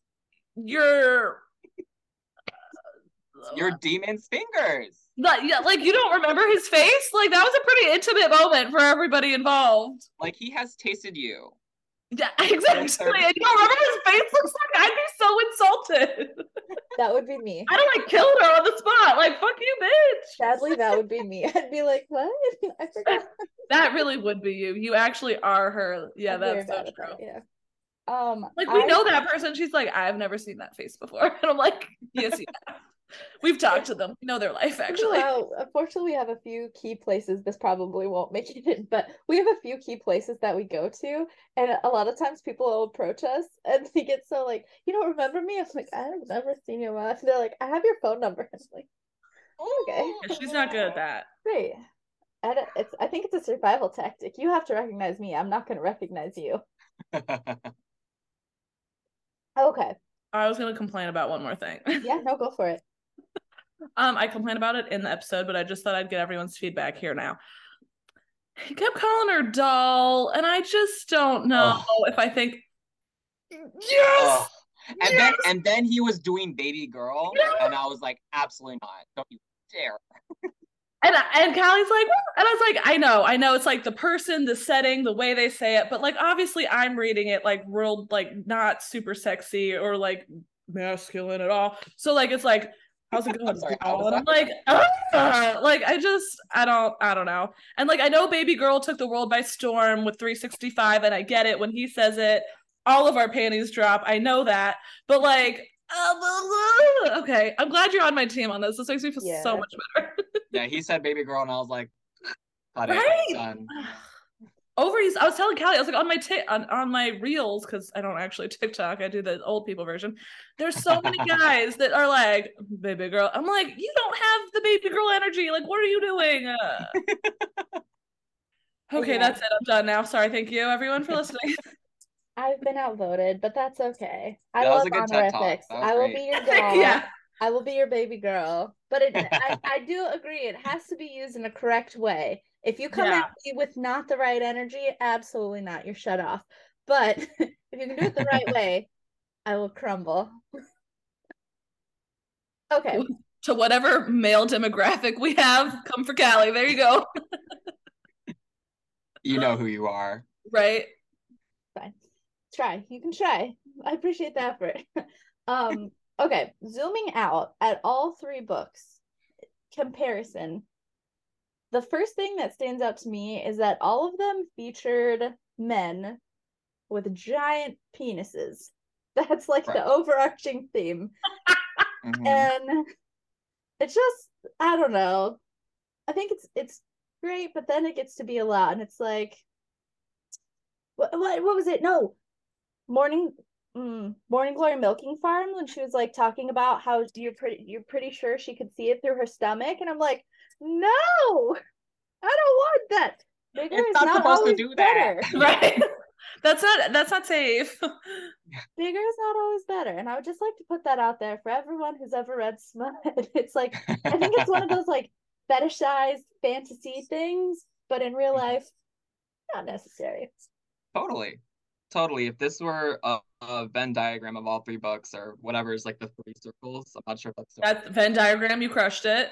your. Your demon's fingers. Like, yeah, like you don't remember his face? Like that was a pretty intimate moment for everybody involved. Like he has tasted you. Yeah, exactly. And you don't remember his face looks like? I'd be so insulted. That would be me. I'd have like killed her on the spot. Like, fuck you, bitch. Sadly, that would be me. I'd be like, what? I forgot. That really would be you. You actually are her. Yeah, I'm that's so true. that, Yeah. Um, Like we I- know that person. She's like, I've never seen that face before. And I'm like, yes, you have. We've talked to them. We know their life actually. Well, unfortunately, we have a few key places. This probably won't make it in, but we have a few key places that we go to, and a lot of times people will approach us and they get so like, you don't remember me? I'm like, I've never seen you. Much. They're like, I have your phone number. I'm like, okay, oh, Yeah, she's not good at that. great. I don't, it's. I think it's a survival tactic. You have to recognize me. I'm not going to recognize you. Okay. I was gonna complain about one more thing. Yeah. No, go for it. Um, I complained about it in the episode, but I just thought I'd get everyone's feedback here now. He kept calling her doll, and I just don't know if I think yes. Ugh. And then and then he was doing baby girl, Yeah. and I was like, absolutely not. Don't you dare. And and Callie's like, and I was like, I know, I know. It's like the person, the setting, the way they say it, but like obviously I'm reading it like real, like not super sexy or like masculine at all. So like it's like, how's it going? sorry, I'm like, like I just, I don't, I don't know. And like I know Baby Girl took the world by storm with 365, and I get it when he says it. All of our panties drop. I know that, but like okay, I'm glad you're on my team on this. This makes me feel yeah. so much better. yeah, he said baby girl, and I was like, right? Ovaries. I was telling Callie, I was like on my t- on, on my reels because I don't actually TikTok. I do the old people version. There's so many guys that are like baby girl. I'm like, you don't have the baby girl energy. Like, what are you doing? Uh... okay, yeah. that's it. I'm done now. Sorry. Thank you, everyone, for listening. I've been outvoted, but that's okay. I that love honorifics. I will be your doll. yeah. I will be your baby girl. But it, I, I do agree. It has to be used in a correct way. If you come yeah. at me with not the right energy, absolutely not. You're shut off. But if you can do it the right way, I will crumble. okay. To whatever male demographic we have, come for Callie. There you go. you know who you are. Right Fine. try. You can try. I appreciate the effort. um, okay, zooming out at all three books, comparison. The first thing that stands out to me is that all of them featured men with giant penises. That's like right. the overarching theme. mm-hmm. And it's just I don't know. I think it's it's great, but then it gets to be a lot, and it's like, what what, what was it? No, morning mm, morning glory milking farm when she was like talking about how you're pretty you're pretty sure she could see it through her stomach and i'm like no i don't want that bigger it's not, not supposed to do better. that right that's not that's not safe bigger is not always better and i would just like to put that out there for everyone who's ever read smut it's like i think it's one of those like fetishized fantasy things but in real mm-hmm. life not necessary totally totally. If this were a, a, Venn diagram of all three books or whatever is like the three circles, I'm not sure if that's that Venn diagram. You crushed it.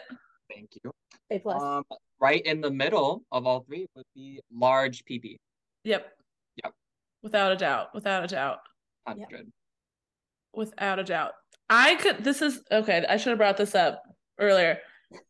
Thank you. A plus. Um, right in the middle of all three would be large PP. Yep. Yep. Without a doubt. Without a doubt. Hundred. Yep. Without a doubt. I could. This is okay. I should have brought this up earlier.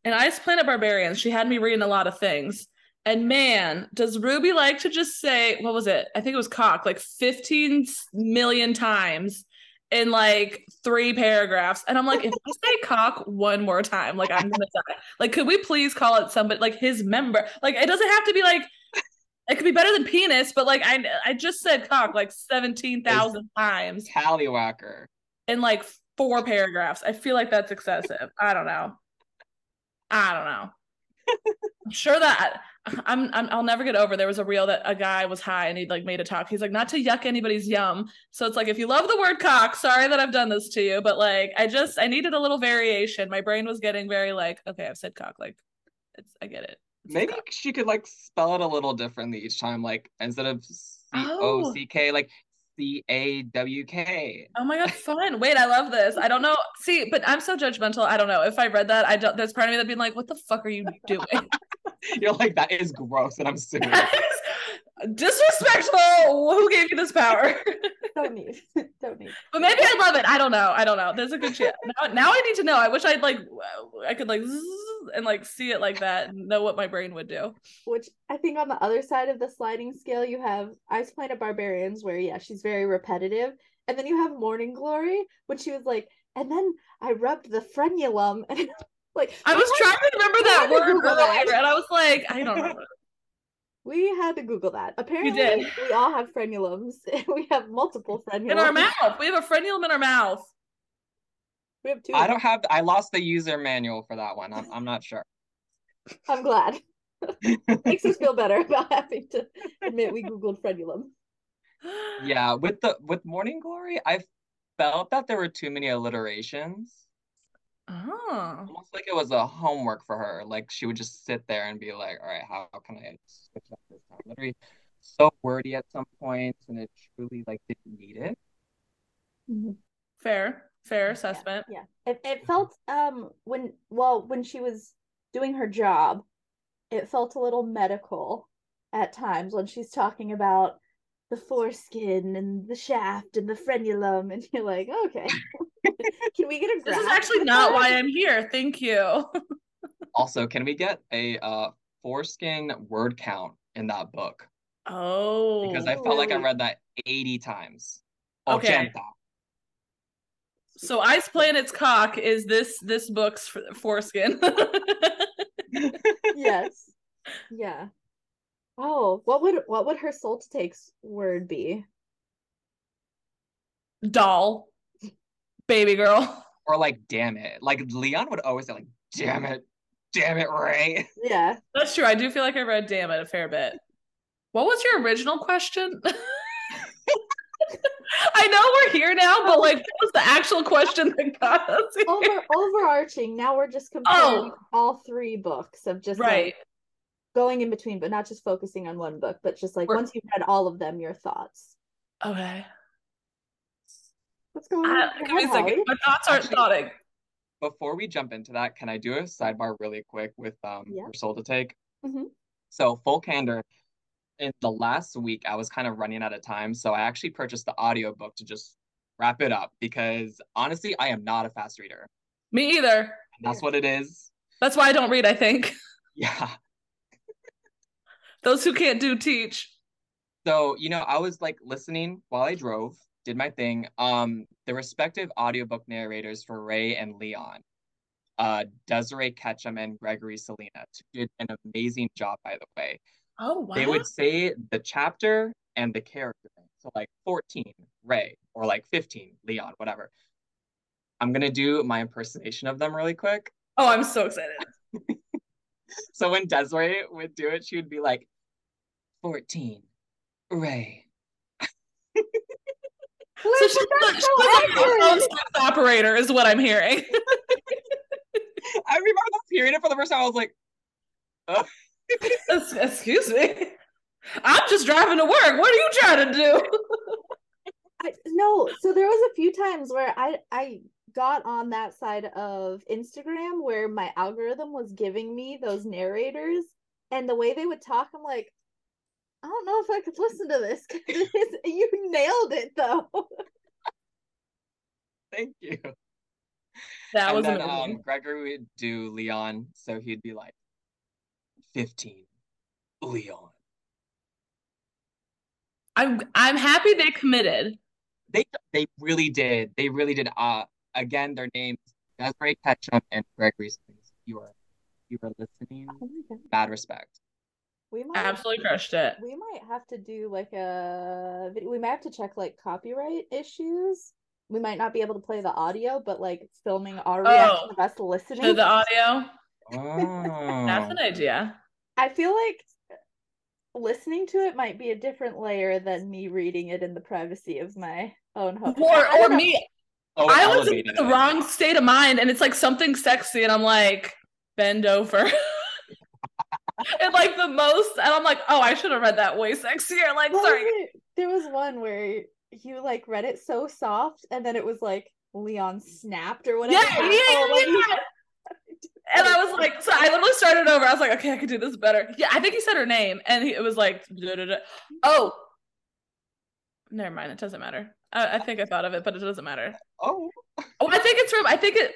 In Ice Planet Barbarians, she had me reading a lot of things. And man, does Ruby like to just say, what was it? I think it was cock like 15 million times in like three paragraphs. And I'm like, if I say cock one more time, like I'm gonna die. Like, could we please call it somebody like his member? Like, it doesn't have to be like it could be better than penis, but like I I just said cock like 17,000 times. Tallywhacker. In like four paragraphs. I feel like that's excessive. I don't know. I don't know. I'm sure that I'm, I'm I'll never get over. There was a reel that a guy was high and he like made a talk. He's like, not to yuck anybody's yum. So it's like, if you love the word cock, sorry that I've done this to you, but like, I just I needed a little variation. My brain was getting very like, okay, I've said cock. Like, it's I get it. It's Maybe she could like spell it a little differently each time. Like instead of C O C K, like C A W K. Oh my god, fun. Wait, I love this. I don't know. See, but I'm so judgmental. I don't know. If I read that, I don't there's part of me that'd be like, what the fuck are you doing? You're like, that is gross, and I'm serious. Disrespectful. Who gave you this power? don't need. Don't need. But maybe I love it. I don't know. I don't know. There's a good chance. Now, now I need to know. I wish I'd like I could like and like see it like that and know what my brain would do. Which I think on the other side of the sliding scale, you have Ice Planet Barbarians, where yeah, she's very repetitive, and then you have Morning Glory, when she was like, and then I rubbed the frenulum, and like I was trying to remember that word earlier, and I was like, I don't know. We had to Google that. Apparently, we, we all have frenulums. we have multiple frenulums in our mouth. We have a frenulum in our mouth. We have two. I don't have. I lost the user manual for that one. I'm. I'm not sure. I'm glad. Makes us feel better about having to admit we googled frenulum. Yeah, with the with Morning Glory, I felt that there were too many alliterations. Oh. Almost like it was a homework for her. Like she would just sit there and be like, "All right, how, how can I switch up this time?" Literally, so wordy at some points, and it truly like didn't need it. Mm-hmm. Fair fair assessment yeah, yeah. It, it felt um when well when she was doing her job it felt a little medical at times when she's talking about the foreskin and the shaft and the frenulum, and you're like, okay, can we get a? This is actually not why I'm here. Thank you. also, can we get a uh, foreskin word count in that book? Oh, because I felt like I read that 80 times. Okay. So Ice Planet's cock is this this book's foreskin. yes. Yeah. Oh, what would what would her soul to takes word be? Doll. Baby girl. Or like damn it. Like Leon would always say like damn it. Damn it, Rae. Yeah. That's true. I do feel like I read damn it a fair bit. What was your original question? I know we're here now, but like, what was the actual question that got us here? Over, overarching. Now we're just oh. comparing oh. all three books of just right. Like, going in between, but not just focusing on one book, but just like we're... once you've read all of them, your thoughts. Okay. What's going on? Uh, give me a second. My thoughts aren't Actually, thoughting. Before we jump into that, can I do a sidebar really quick with um yeah. your soul to take? Mm-hmm. So full candor, in the last week I was kind of running out of time, so I actually purchased the audiobook to just wrap it up because honestly, I am not a fast reader. Me either. And that's what it is. That's why I don't read, I think. Yeah. Those who can't do teach. So, you know, I was like listening while I drove, did my thing. Um, the respective audiobook narrators for Rae and Leon, uh, Desiree Ketchum and Gregory Salinas, did an amazing job, by the way. Oh, wow. They would say the chapter and the character. So like 14, Rae, or like 15, Leon, whatever. I'm gonna do my impersonation of them really quick. Oh, I'm so excited. so when Desiree would do it, she would be like, 14, Rae. so she's, a, she's a operator, is what I'm hearing. I remember hearing it for the first time. I was like, oh. Excuse me. I'm just driving to work. What are you trying to do? I, no, so there was a few times where I I got on that side of Instagram where my algorithm was giving me those narrators and the way they would talk, I'm like, I don't know if I could listen to this. you nailed it though. Thank you. That and was then, amazing. Um, Gregory would do Leon, so he'd be like, 15. Leon. I'm I'm happy they committed. They they really did. They really did. Uh again, their names Desiree Ketchum and Gregory You are you are listening. Oh Bad respect. We might absolutely crushed it. We might have to do like a we might have to check like copyright issues. We might not be able to play the audio, but like filming our oh, reaction of us listening to the audio. Oh. That's an idea. I feel like listening to it might be a different layer than me reading it in the privacy of my own home. Or, or me. Oh, I was in the wrong state of mind, and it's like something sexy, and I'm like, bend over. and like the most, and I'm like, oh, I should have read that way sexier. Like, sorry. There was one where you like read it so soft, and then it was like Leon snapped or whatever. Yeah, yeah, oh, yeah. And I was like, so I literally started over. I was like, okay, I could do this better. Yeah, I think he said her name, and he, it was like, oh, never mind. It doesn't matter. I, I, think I thought of it, but it doesn't matter. Oh, oh, I think it's from. I think it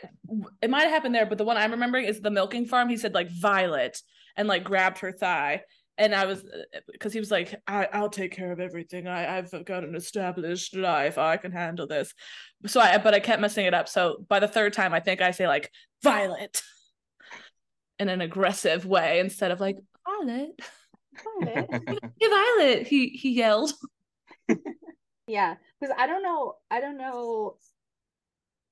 it might have happened there, but the one I'm remembering is the milking farm. He said like Violet, and like grabbed her thigh, and I was because he was like, I, will take care of everything. I, I've got an established life. I can handle this. So I, but I kept messing it up. So by the third time, I think I say like Violet in an aggressive way instead of like Violet. Violet. hey, Violet. He he yelled. yeah, because I don't know. I don't know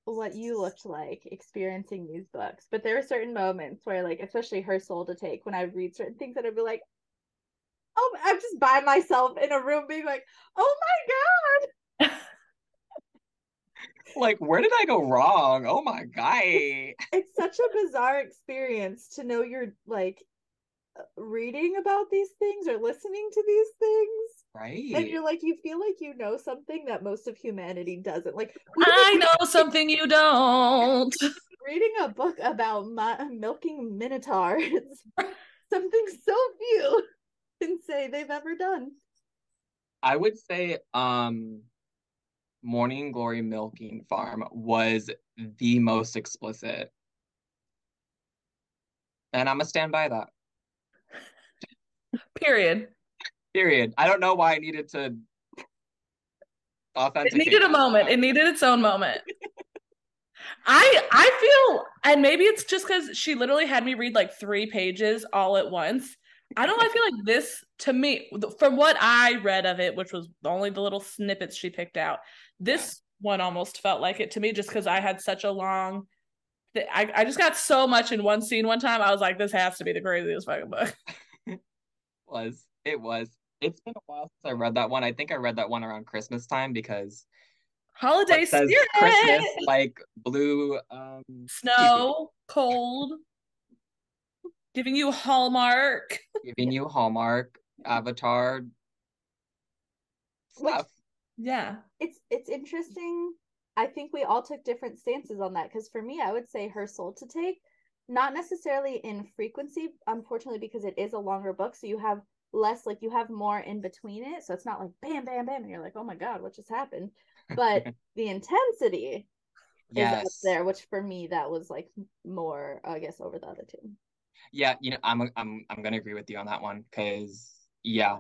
what you looked like experiencing these books, but there are certain moments where, like, especially her soul to take, when I read certain things that I'd be like, oh, I'm just by myself in a room being like, oh my god. like, where did I go wrong? Oh my god. It's such a bizarre experience to know you're like reading about these things or listening to these things. Right. And you're like, you feel like you know something that most of humanity doesn't. Like, I know something you don't. Reading a book about milking minotaurs something so few can say they've ever done. I would say um Morning Glory Milking Farm was the most explicit. And I'm gonna stand by that. Period. Period. I don't know why I needed to authenticate. It needed a moment. It needed its own moment. I I feel, and maybe it's just because she literally had me read like three pages all at once. I don't. I feel like this to me, from what I read of it, which was only the little snippets she picked out, this yeah. one almost felt like it to me, just because I had such a long. I I just got so much in one scene one time. I was like, this has to be the craziest fucking book. was it was? It's been a while since I read that one. I think I read that one around Christmas time because holiday spirit. Christmas like blue um snow, cold, giving you Hallmark, giving you Hallmark, Avatar stuff. yeah, it's it's interesting. I think we all took different stances on that because for me, I would say her soul to take, not necessarily in frequency, unfortunately, because it is a longer book, so you have less like you have more in between it. So it's not like bam bam bam and you're like oh my god what just happened? But the intensity yes. is up there which for me that was like more i guess over the other two. Yeah you know i'm i'm i'm gonna agree with you on that one because yeah.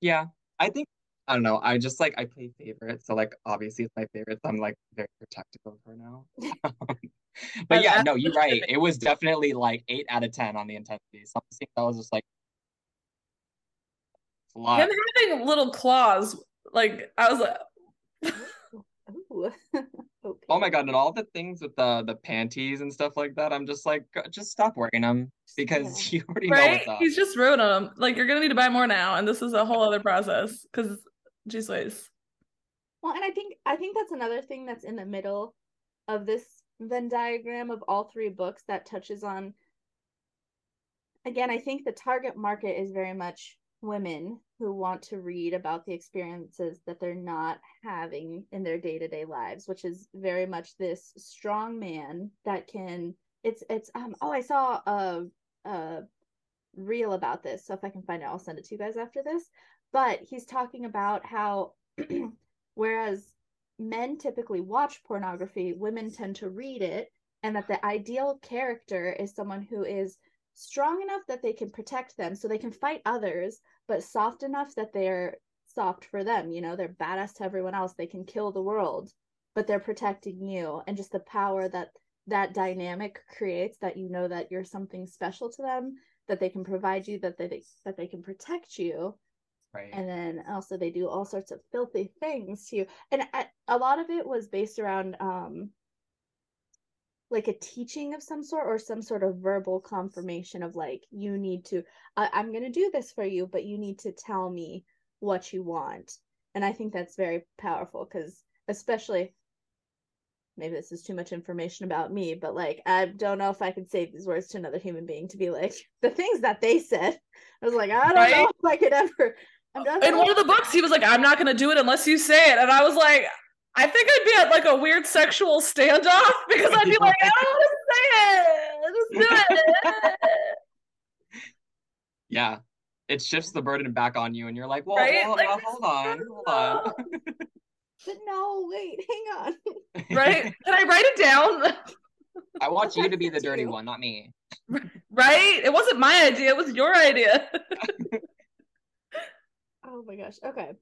Yeah i think i don't know i just like i play favorites so like obviously it's my favorite so i'm like very protective of her now. But yeah no you're right. It was definitely like eight out of ten on the intensity. Something that was just like him having little claws, like I was like, okay. oh my god! And all the things with the the panties and stuff like that, I'm just like, just stop wearing them because yeah. you already right? know what's up. He's just ruining them. Like you're gonna need to buy more now, and this is a whole other process because, geez, ways. Well, and I think I think that's another thing that's in the middle of this Venn diagram of all three books that touches on. Again, I think the target market is very much women who want to read about the experiences that they're not having in their day-to-day lives which is very much this strong man that can it's it's um oh i saw a a reel about this so if i can find it i'll send it to you guys after this but he's talking about how whereas men typically watch pornography women tend to read it and that the ideal character is someone who is strong enough that they can protect them so they can fight others but soft enough that they're soft for them. You know, they're badass to everyone else. They can kill the world, but they're protecting you. And just the power that that dynamic creates that you know that you're something special to them, that they can provide you, that they that they can protect you. Right. And then also they do all sorts of filthy things to you. And I, a lot of it was based around um like a teaching of some sort or some sort of verbal confirmation of like you need to I- i'm going to do this for you but you need to tell me what you want. And i think that's very powerful because especially maybe this is too much information about me but like i don't know if i could say these words to another human being to be like the things that they said. I was like i don't right? know if i could ever in one of the books he was like i'm not going to do it unless you say it. And i was like I think I'd be at like a weird sexual standoff because I'd be like, I don't want to say it. Just do it. yeah. It shifts the burden back on you, and you're like, well, right? well, like, well hold on, hold on. but no, wait, hang on. right? Can I write it down? I want you to be the dirty one, not me. Right? It wasn't my idea, it was your idea. oh my gosh. Okay.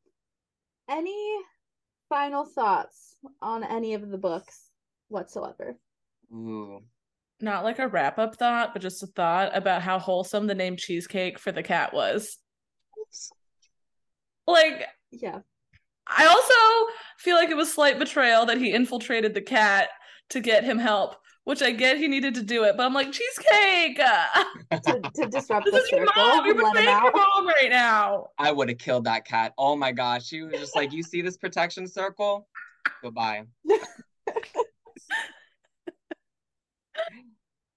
Any final thoughts on any of the books whatsoever? Ooh. Not like a wrap up thought, but just a thought about how wholesome the name cheesecake for the cat was. Like, yeah. I also feel like it was slight betrayal that he infiltrated the cat to get him help, which I get he needed to do it, but I'm like, cheesecake to, to disrupt this the is circle. Your mom. You're betraying your mom right now. I would have killed that cat. Oh my gosh, she was just like, you see this protection circle? Goodbye.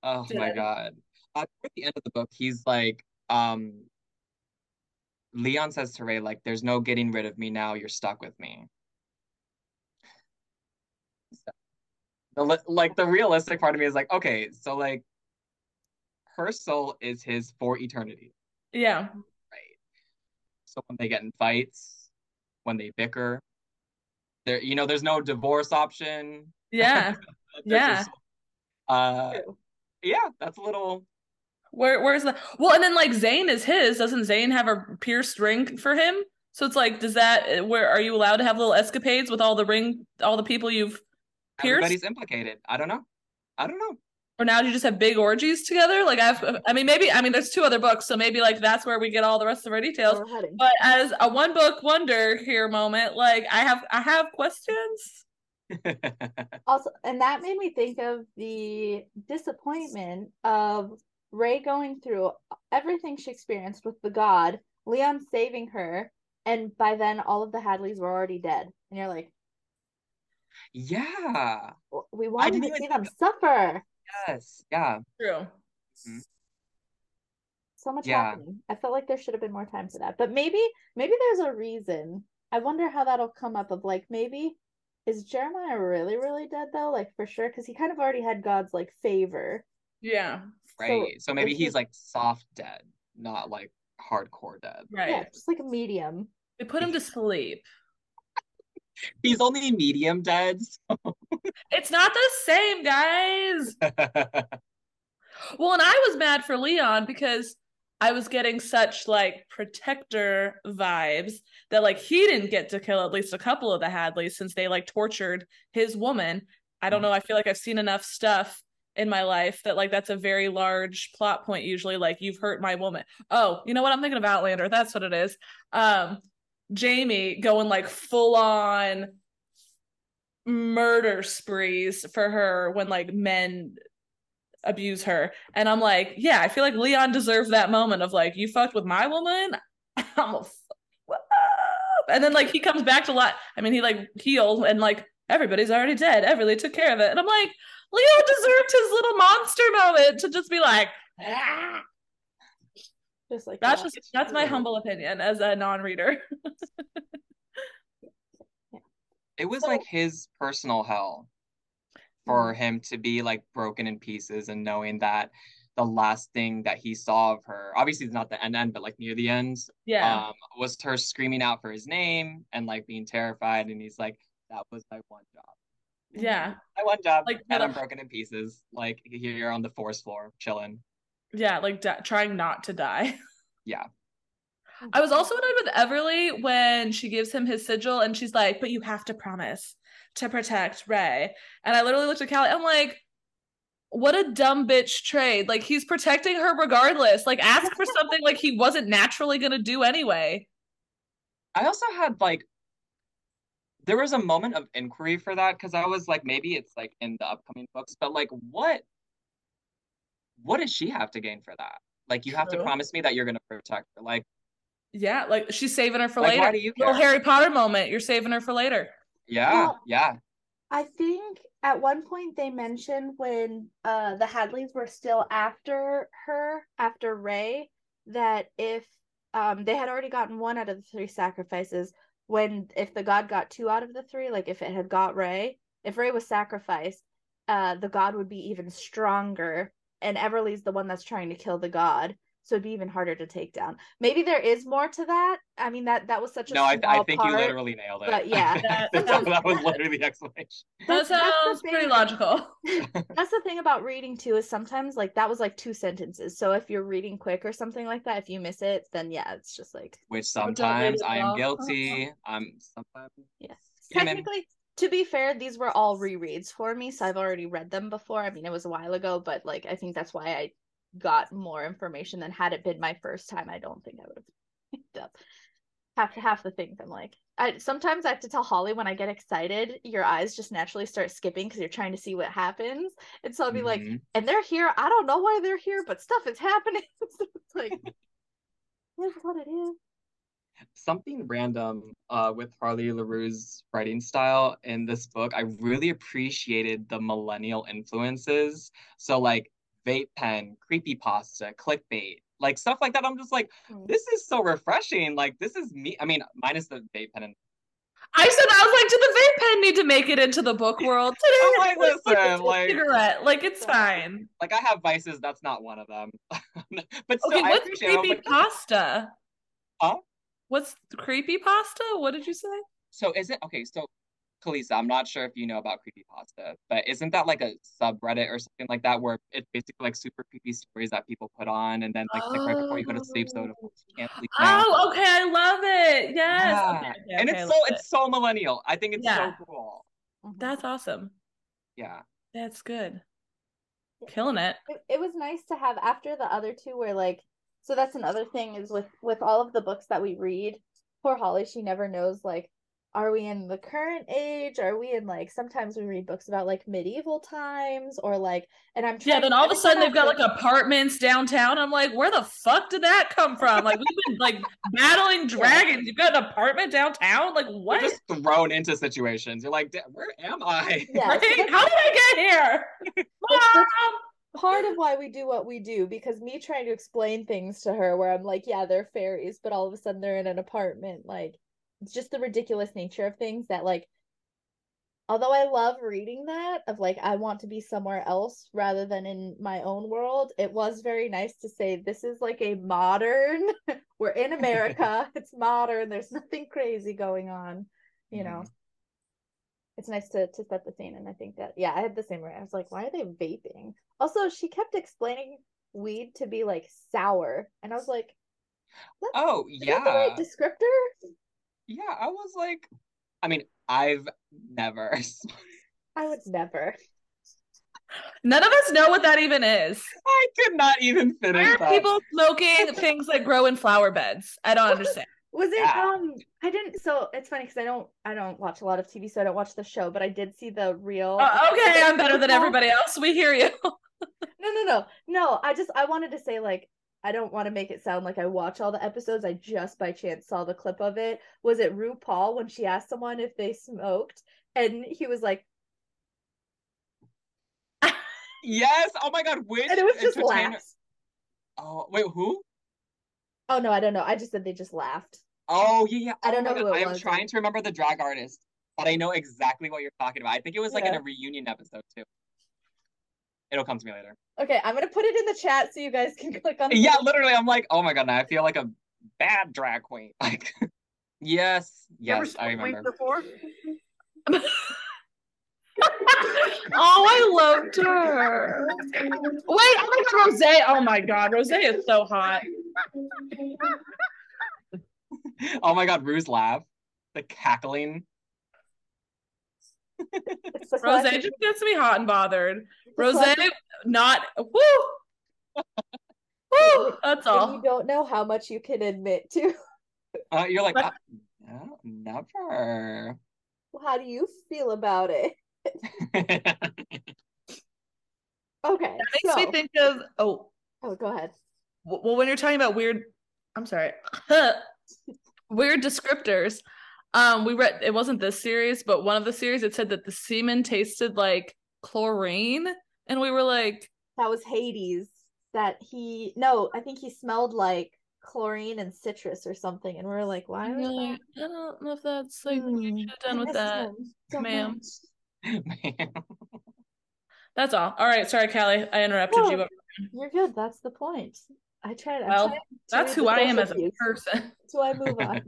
oh my god. At the end of the book, he's like, um, Leon says to Rae, like, there's no getting rid of me now. You're stuck with me. The like the realistic part of me is like, okay, so like her soul is his for eternity. Yeah. Right. So when they get in fights, when they bicker, there you know, there's no divorce option. Yeah. yeah. Uh yeah, that's a little where where's the well and then like Zane is his. Doesn't Zane have a pierced ring for him? So it's like, does that where are you allowed to have little escapades with all the ring all the people you've pierced? Everybody's implicated. I don't know. I don't know. Or now do you just have big orgies together? Like I've, I mean, maybe I mean, there's two other books, so maybe like that's where we get all the rest of our details. But as a one book wonder here moment, like I have, I have questions. also, and that made me think of the disappointment of Rae going through everything she experienced with the god, Leon saving her, and by then all of the Hadleys were already dead, and you're like, yeah. We wanted to see them suffer. Yes. Yeah. True. Mm-hmm. So much yeah. happening. I felt like there should have been more time for that. But maybe maybe there's a reason. I wonder how that'll come up of like maybe is Jeremiah really, really dead though? Like for sure, because he kind of already had God's like favor. Yeah. Right. So, so maybe he's like soft dead, not like hardcore dead. Right. Yeah, just like a medium. They put him to sleep. He's only medium dead. So. It's not the same, guys. well, and I was mad for Leon because I was getting such like protector vibes that like he didn't get to kill at least a couple of the Hadleys since they like tortured his woman. I don't know. I feel like I've seen enough stuff in my life that like that's a very large plot point usually like you've hurt my woman. Oh, you know what? I'm thinking of Outlander. That's what it is. Um Jamie going like full on murder sprees for her when like men abuse her. And I'm like, yeah, I feel like Leon deserves that moment of like, you fucked with my woman. I'm a and then like he comes back to life. I mean, he like healed and like everybody's already dead. Everly took care of it. And I'm like, Leo deserved his little monster moment to just be like, ah. Just like that's that. just that's my humble opinion as a non-reader. it was like his personal hell for mm. him to be like broken in pieces and knowing that the last thing that he saw of her obviously it's not the end end but like near the end yeah um was her screaming out for his name and like being terrified and he's like that was my one job yeah my one job like and i'm broken in pieces like here on the force floor chilling yeah like d- trying not to die yeah I was also annoyed with Everly when she gives him his sigil and she's like, but you have to promise to protect Rae. And I literally looked at Callie, I'm like, what a dumb bitch trade. Like he's protecting her regardless. Like ask for something like he wasn't naturally gonna do anyway. I also had like there was a moment of inquiry for that because I was like, maybe it's like in the upcoming books, but like what what does she have to gain for that? Like you have to promise me that you're gonna protect her. Like yeah, like she's saving her for like, later. Why do you care? Little Harry Potter moment. You're saving her for later. Yeah, well, yeah. I think at one point they mentioned when uh the Hadleys were still after her, after Rae, that if um they had already gotten one out of the three sacrifices, when if the god got two out of the three, like if it had got Rae, if Rae was sacrificed, uh the god would be even stronger. And Everly's the one that's trying to kill the god so it'd be even harder to take down. Maybe there is more to that. I mean that that was such a no. I, I, think part, you literally nailed it. But yeah, that, that, that was literally the explanation. That sounds pretty logical. that's the thing about reading too is sometimes like that was like two sentences. So if you're reading quick or something like that, if you miss it, then yeah, it's just like which sometimes I am guilty. Uh-huh. I'm sometimes yes. Technically, to be fair, these were all rereads for me, so I've already read them before. I mean, it was a while ago, but like I think that's why I got more information than had it been my first time. I don't think I would have picked up half half the things. I'm like, I sometimes I have to tell Holly when I get excited, your eyes just naturally start skipping because you're trying to see what happens. And so I'll be mm-hmm. like, and they're here. I don't know why they're here, but stuff is happening. so it's like, here's what it is. Something random uh, with Harley Laroux's writing style in this book, I really appreciated the millennial influences. So, like, vape pen, creepy pasta, clickbait, like stuff like that. I'm just like, hmm. this is so refreshing. Like this is me. I mean, minus the vape pen. And- I said I was like, did the vape pen need to make it into the book world today? I'm like, It's listen, like- cigarette, like it's fine. Like I have vices, that's not one of them. but still, Okay, what's creepy pasta? Huh? What's creepy pasta? What did you say? So is it okay? So, Callisa, I'm not sure if you know about creepy pasta, but isn't that like a subreddit or something like that where it's basically like super creepy stories that people put on, and then like, like right before you go to sleep, so Oh. you can't sleep now. Oh, okay, I love it. Yes. Yeah. Okay, okay, and okay, it's so it. it's so millennial. I think it's Yeah. so cool. Mhm. That's awesome. Yeah. That's good. Killing it. it, it was nice to have after the other two where like so that's another thing is with with all of the books that we read poor holly she never knows like are we in the current age are we in like sometimes we read books about like medieval times or like and i'm trying Yeah, then all of a sudden they've got like apartments downtown. I'm like, where the fuck did that come from? Like we've been like battling dragons. You've got an apartment downtown? Like You're what? just thrown into situations. You're like, where am I? yeah Right? that's- How did I get here? Mom! Part of why we do what we do because me trying to explain things to her where I'm like, yeah, they're fairies, but all of a sudden they're in an apartment. Like, it's just the ridiculous nature of things that, like, although I love reading that, of like, I want to be somewhere else rather than in my own world, it was very nice to say, this is like a modern, we're in America, it's modern, there's nothing crazy going on, you mm-hmm. know. It's nice to to set the scene, and I think that yeah, I had the same way. I was like, why are they vaping? Also, she kept explaining weed to be like sour, and I was like, Oh is that the right yeah. descriptor? Yeah, I was like, I mean, I've never. I would never. None of us know what that even is. I could not even Why finish are that. people smoking things that grow in flower beds? I don't understand. Was it Yeah. um? I didn't. So it's funny because I don't. I don't watch a lot of TV, so I don't watch the show. But I did see the real. Uh, okay, I'm better than everybody else. We hear you. No, no, no, no. I just I wanted to say like I don't want to make it sound like I watch all the episodes. I just by chance saw the clip of it. Was it RuPaul when she asked someone if they smoked, and he was like, Yes. Oh my God. Which and it was just entertainer? laughs. Oh wait, who? Oh no, I don't know. I just said they just laughed. Oh yeah, yeah. I oh don't Oh know who it I am was, trying to remember the drag artist, but I know exactly what you're talking about. I think it was like in a reunion episode too. It'll come to me later. Okay, I'm gonna put it in the chat so you guys can click on. the Yeah, link. literally, I'm like, oh my God, now I feel like a bad drag queen. Like, yes, yes, I smoked weed remember. before. oh, I loved her. Wait, oh my god, Rose. Oh my god, Rose is so hot. Oh my God, Rue's laugh, the cackling. Rose classic- just gets me hot and bothered. Rose, not woo. Woo, that's when you don't know how much you can admit to. Uh, you're like, uh, no, never. Well, how do you feel about it? Okay, That makes so me think of oh, oh, go ahead. well, when you're talking about weird, I'm sorry, weird descriptors. Um, we read it wasn't this series, but one of the series it said that the semen tasted like chlorine, and we were like, That was Hades. That he no, I think he smelled like chlorine and citrus or something, and we are like, why I'm was like, I don't know if that's like what you should have done I with that. him so ma'am. much. That's all. All right, sorry, Callie, I interrupted No, you, but You're good. That's the point. I tried. I Well, to that's who I am as a person. So I move on.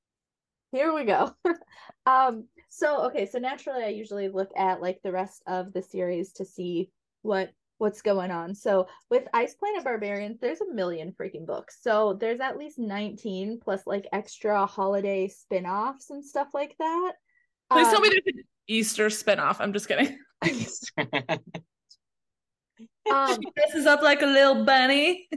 Here we go. um, so okay, so naturally I usually look at like the rest of the series to see what what's going on. So with Ice Planet Barbarians, there's a million freaking books. So there's at least 19 plus like extra holiday spin-offs and stuff like that. Please tell Um, me there's an Easter spinoff. I'm just kidding. um, She dresses up like a little bunny.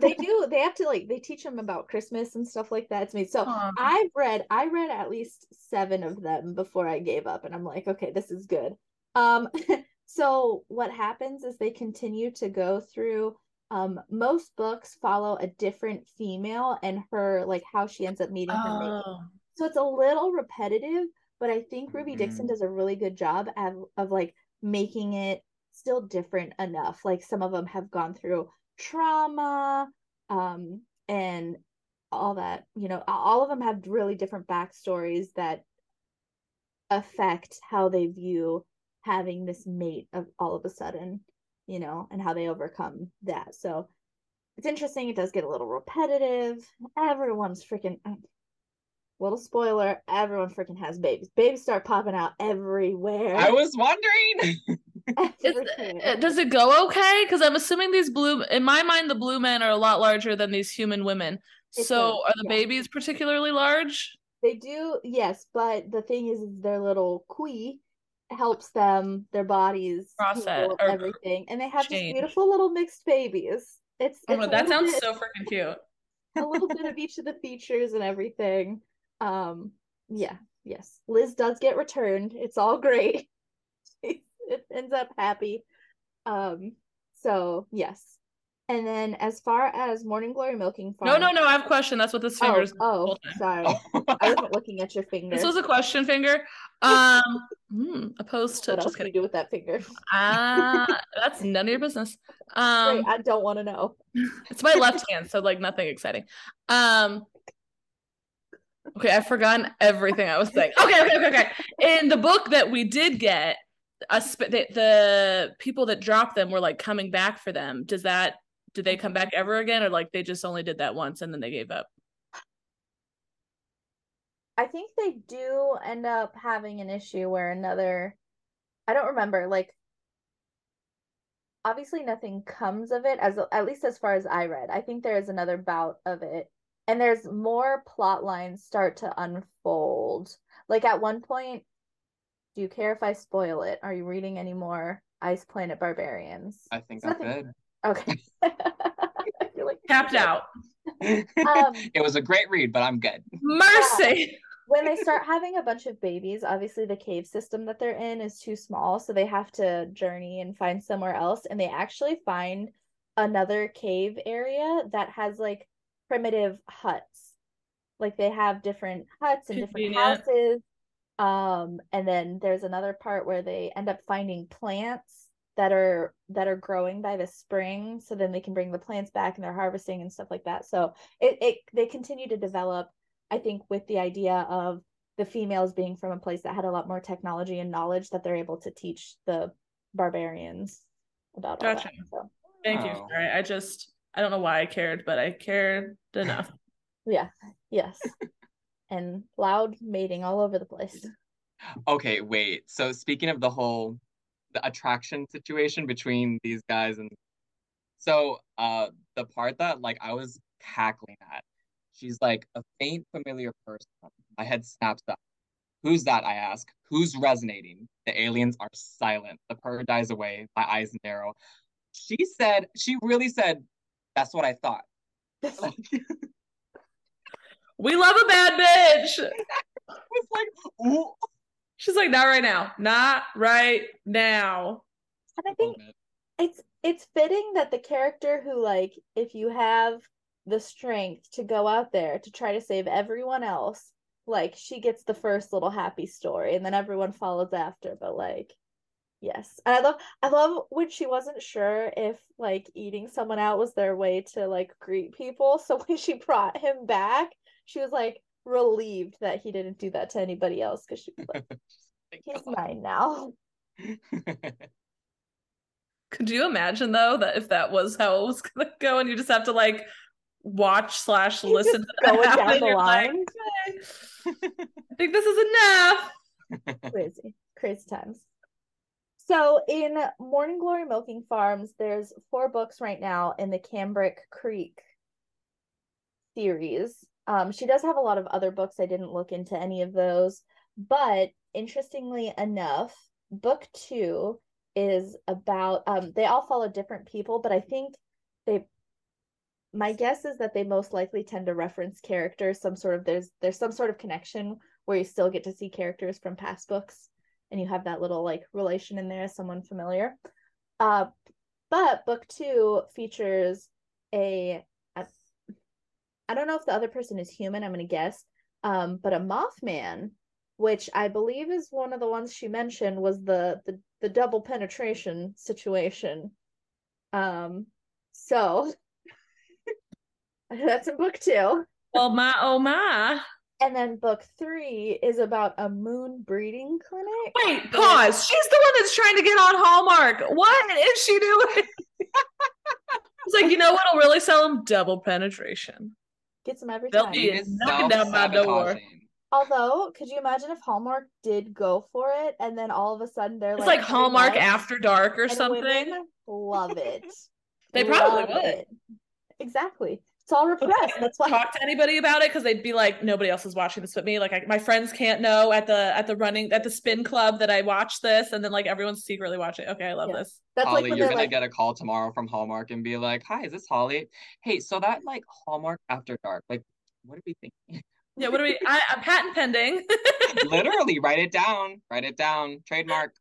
They do they have to like they teach them about Christmas and stuff like that me. So. I've read I read at least seven of them before I gave up and I'm like, okay, this is good. Um so what happens is they continue to go through um most books follow a different female and her like how she ends up meeting her mate. Oh. So it's a little repetitive, but I think Ruby Dixon Mhm. does a really good job of, of like making it still different enough. Like some of them have gone through trauma, um, and all that you know all of them have really different backstories that affect how they view having this mate of all of a sudden you know and how they overcome that. So it's interesting it does get a little repetitive. Everyone's freaking little spoiler everyone freaking has babies. Babies start popping out everywhere. I was wondering. Is, does it go okay? Because I'm assuming these blue, in my mind, the blue men are a lot larger than these human women. It so does, are the yeah. babies particularly large? They do, yes, but the thing is, is their little khui helps them, their bodies Process everything, and they have these beautiful little mixed babies. It's, Oh it's that sounds bit, so freaking cute. a little bit of each of the features and everything. Um, yeah, yes, Liz does get returned. It's all great. It ends up happy. Um, so yes, and then as far as Morning Glory Milking Farm, No, no, no. I have a question. That's what this Oh, finger is. the oh, sorry. I wasn't looking at your finger. This was a question finger. Um, hmm, opposed to what just kidding. do with that finger? Ah, that's none of your business. Um, I don't want to know. it's my left hand, so like nothing exciting. Um, okay, I've forgotten everything I was saying. Okay, okay, okay, okay. In the book that we did get, sp- the, the people that dropped them were like coming back for them. Does that? Did they come back ever again, or like they just only did that once and then they gave up? I think they do end up having an issue where another I don't remember like obviously nothing comes of it as at least as far as I read. I think there is another bout of it and there's more plot lines start to unfold. Like at one point do you care if I spoil it? Are you reading any more Ice Planet Barbarians? I think It's I'm good. Okay. I feel like Tapped out. Um, it was a great read, but I'm good. Mercy. when they start having a bunch of babies, obviously the cave system that they're in is too small, so they have to journey and find somewhere else. And they actually find another cave area that has like primitive huts. Like they have different huts and different houses. Um, and then there's another part where they end up finding plants that are that are growing by the spring, so then they can bring the plants back and they're harvesting and stuff like that. So it, it they continue to develop I think with the idea of the females being from a place that had a lot more technology and knowledge that they're able to teach the barbarians about all Gotcha. that. So Thank you. Oh. Sorry, I just I don't know why I cared, but I cared enough. yeah, yes. And loud mating all over the place. Okay, wait. So speaking of the whole the attraction situation between these guys and so uh the part that like I was cackling at, she's like a faint familiar person. My head snaps up. Who's that? I ask. Who's resonating? The aliens are silent. The purr dies away. My eyes narrow. She said, she really said, that's what I thought. Like, it We love a bad bitch. was like, ooh. She's like, not right now. Not right now. And I think it's it's fitting that the character who like if you have the strength to go out there to try to save everyone else like she gets the first little happy story and then everyone follows after but like yes and i love i love when she wasn't sure if like eating someone out was their way to like greet people so when she brought him back she was like relieved that he didn't do that to anybody else because she was like he's mine now. Could you imagine though that if that was how it was gonna go, and you just have to like watch slash listen to that going down happen, the you're like, line. "Okay, I think this is enough. crazy. Crazy times. So in morning glory milking farms there's four books right now in the cambric creek series um she does have a lot of other books. I didn't look into any of those but interestingly enough book two is about um they all follow different people but i think they my guess is that they most likely tend to reference characters some sort of there's there's some sort of connection where you still get to see characters from past books and you have that little like relation in there someone familiar. Uh but book two features a i don't know if the other person is human i'm gonna guess um but a mothman which i believe is one of the ones she mentioned was the the, the double penetration situation um so that's in book two well, my oh my. And then book three is about a moon breeding clinic. Wait, pause. She's the one that's trying to get on Hallmark. What is she doing? it's like, you know what'll really sell them? Double penetration. Get some every They'll time. be knocking down my door. Although, could you imagine if Hallmark did go for it and then all of a sudden they're It's like, like Hallmark After Dark or something. women love it. They probably Love would. it. Exactly. It's all repressed. That's why. talk to anybody about it because they'd be like nobody else is watching this but me like I, my friends can't know at the at the running at the spin club that i watch this and then like everyone's secretly watching okay i love Yeah. this That's Holly, like you're they're gonna like, get a call tomorrow from Hallmark and be like, "Hi, is this Holly? Hey, so that like Hallmark After Dark, like, what are we thinking? yeah what are we I, i'm patent pending Literally, write it down. Write it down. Trademark.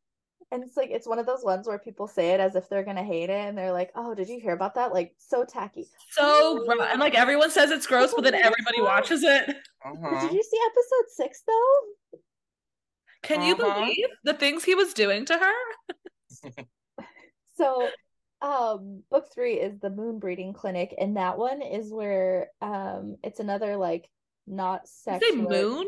And it's like it's one of those ones where people say it as if they're gonna hate it, and they're like, "Oh, did you hear about that? Like, so tacky." so gro- and like everyone says it's gross but then everybody watches it Uh-huh. Did you see episode six though? can you Uh-huh. believe the things he was doing to her So, um, book three is the moon breeding clinic, and that one is where um, it's another like not Did sex say moon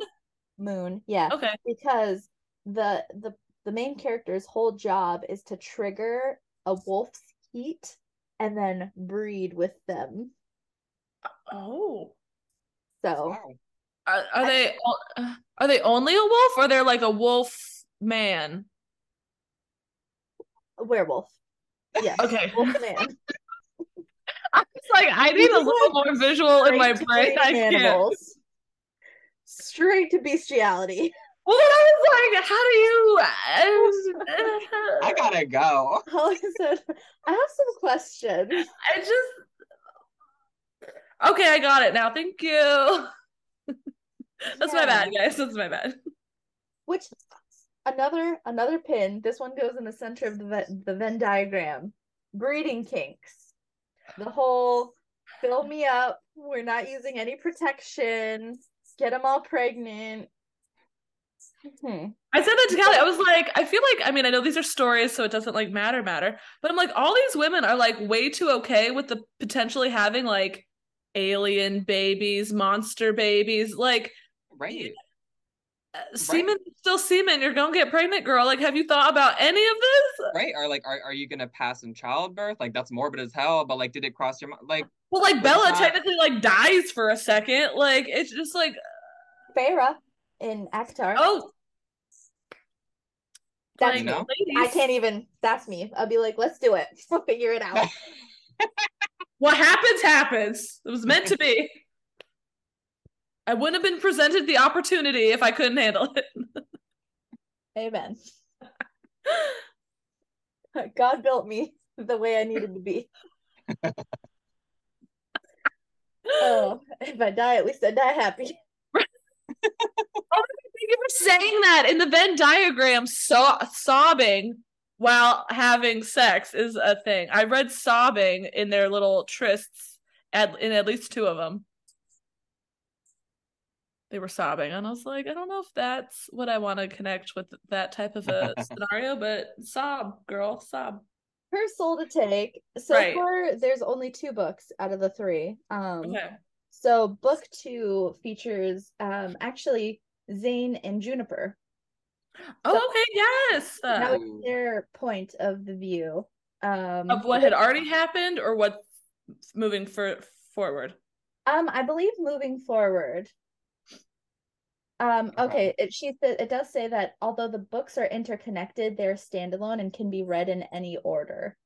moon, yeah, okay because the the the main character's whole job is to trigger a wolf's heat and then breed with them. oh So Wow. are, are they are they only a wolf or they're like a wolf man a werewolf. Yeah. okay Wolf man. I was like, I need a little more visual in my Straight brain. I can't. animals. Straight to bestiality. Well, then I was like, how do you? I, I gotta go. Holly said, I have some questions. I just. Okay, I got it now. Thank you. That's my bad, guys. That's my bad. Which another another pin. This one goes in the center of the Venn, the Venn diagram. Breeding kinks. The whole fill me up. We're not using any protection. Get them all pregnant. Hmm. I said that to Callie. I was like, I feel like, I mean, I know these are stories, so it doesn't like matter, matter. But I'm like, all these women are like way too okay with the potentially having like alien babies, monster babies. Like, Right. uh, semen still semen. You're gonna get pregnant, girl. Like, have you thought about any of this? Right. Or like, are, are you gonna pass in childbirth? Like that's morbid as hell, but like did it cross your mind? Like Well, like Bella not- technically like dies for a second. Like, it's just like, Farah in Akatar. oh, That's like, You know? I can't even. That's me. I'll be like, let's do it. We'll figure it out. what happens, happens. It was meant to be. I wouldn't have been presented the opportunity if I couldn't handle it. Amen. God built me the way I needed to be. oh, if I die, at least I die happy. Thank you for saying that. In the Venn diagram, so- sobbing while having sex is a thing. I read sobbing in their little trysts at in at least two of them. They were sobbing, and I was like, I don't know if that's what I want to connect with that type of a scenario, but sob, girl, sob. Her soul to take. So Right. far, there's only two books out of the three. Um, Okay. so book two features um actually Zane and Juniper. Oh, okay, yes. That was their point of the view. Um, of what had already happened or what's moving for forward. Um, I believe moving forward. Um, Okay. okay, it she said it does say that although the books are interconnected, they're standalone and can be read in any order.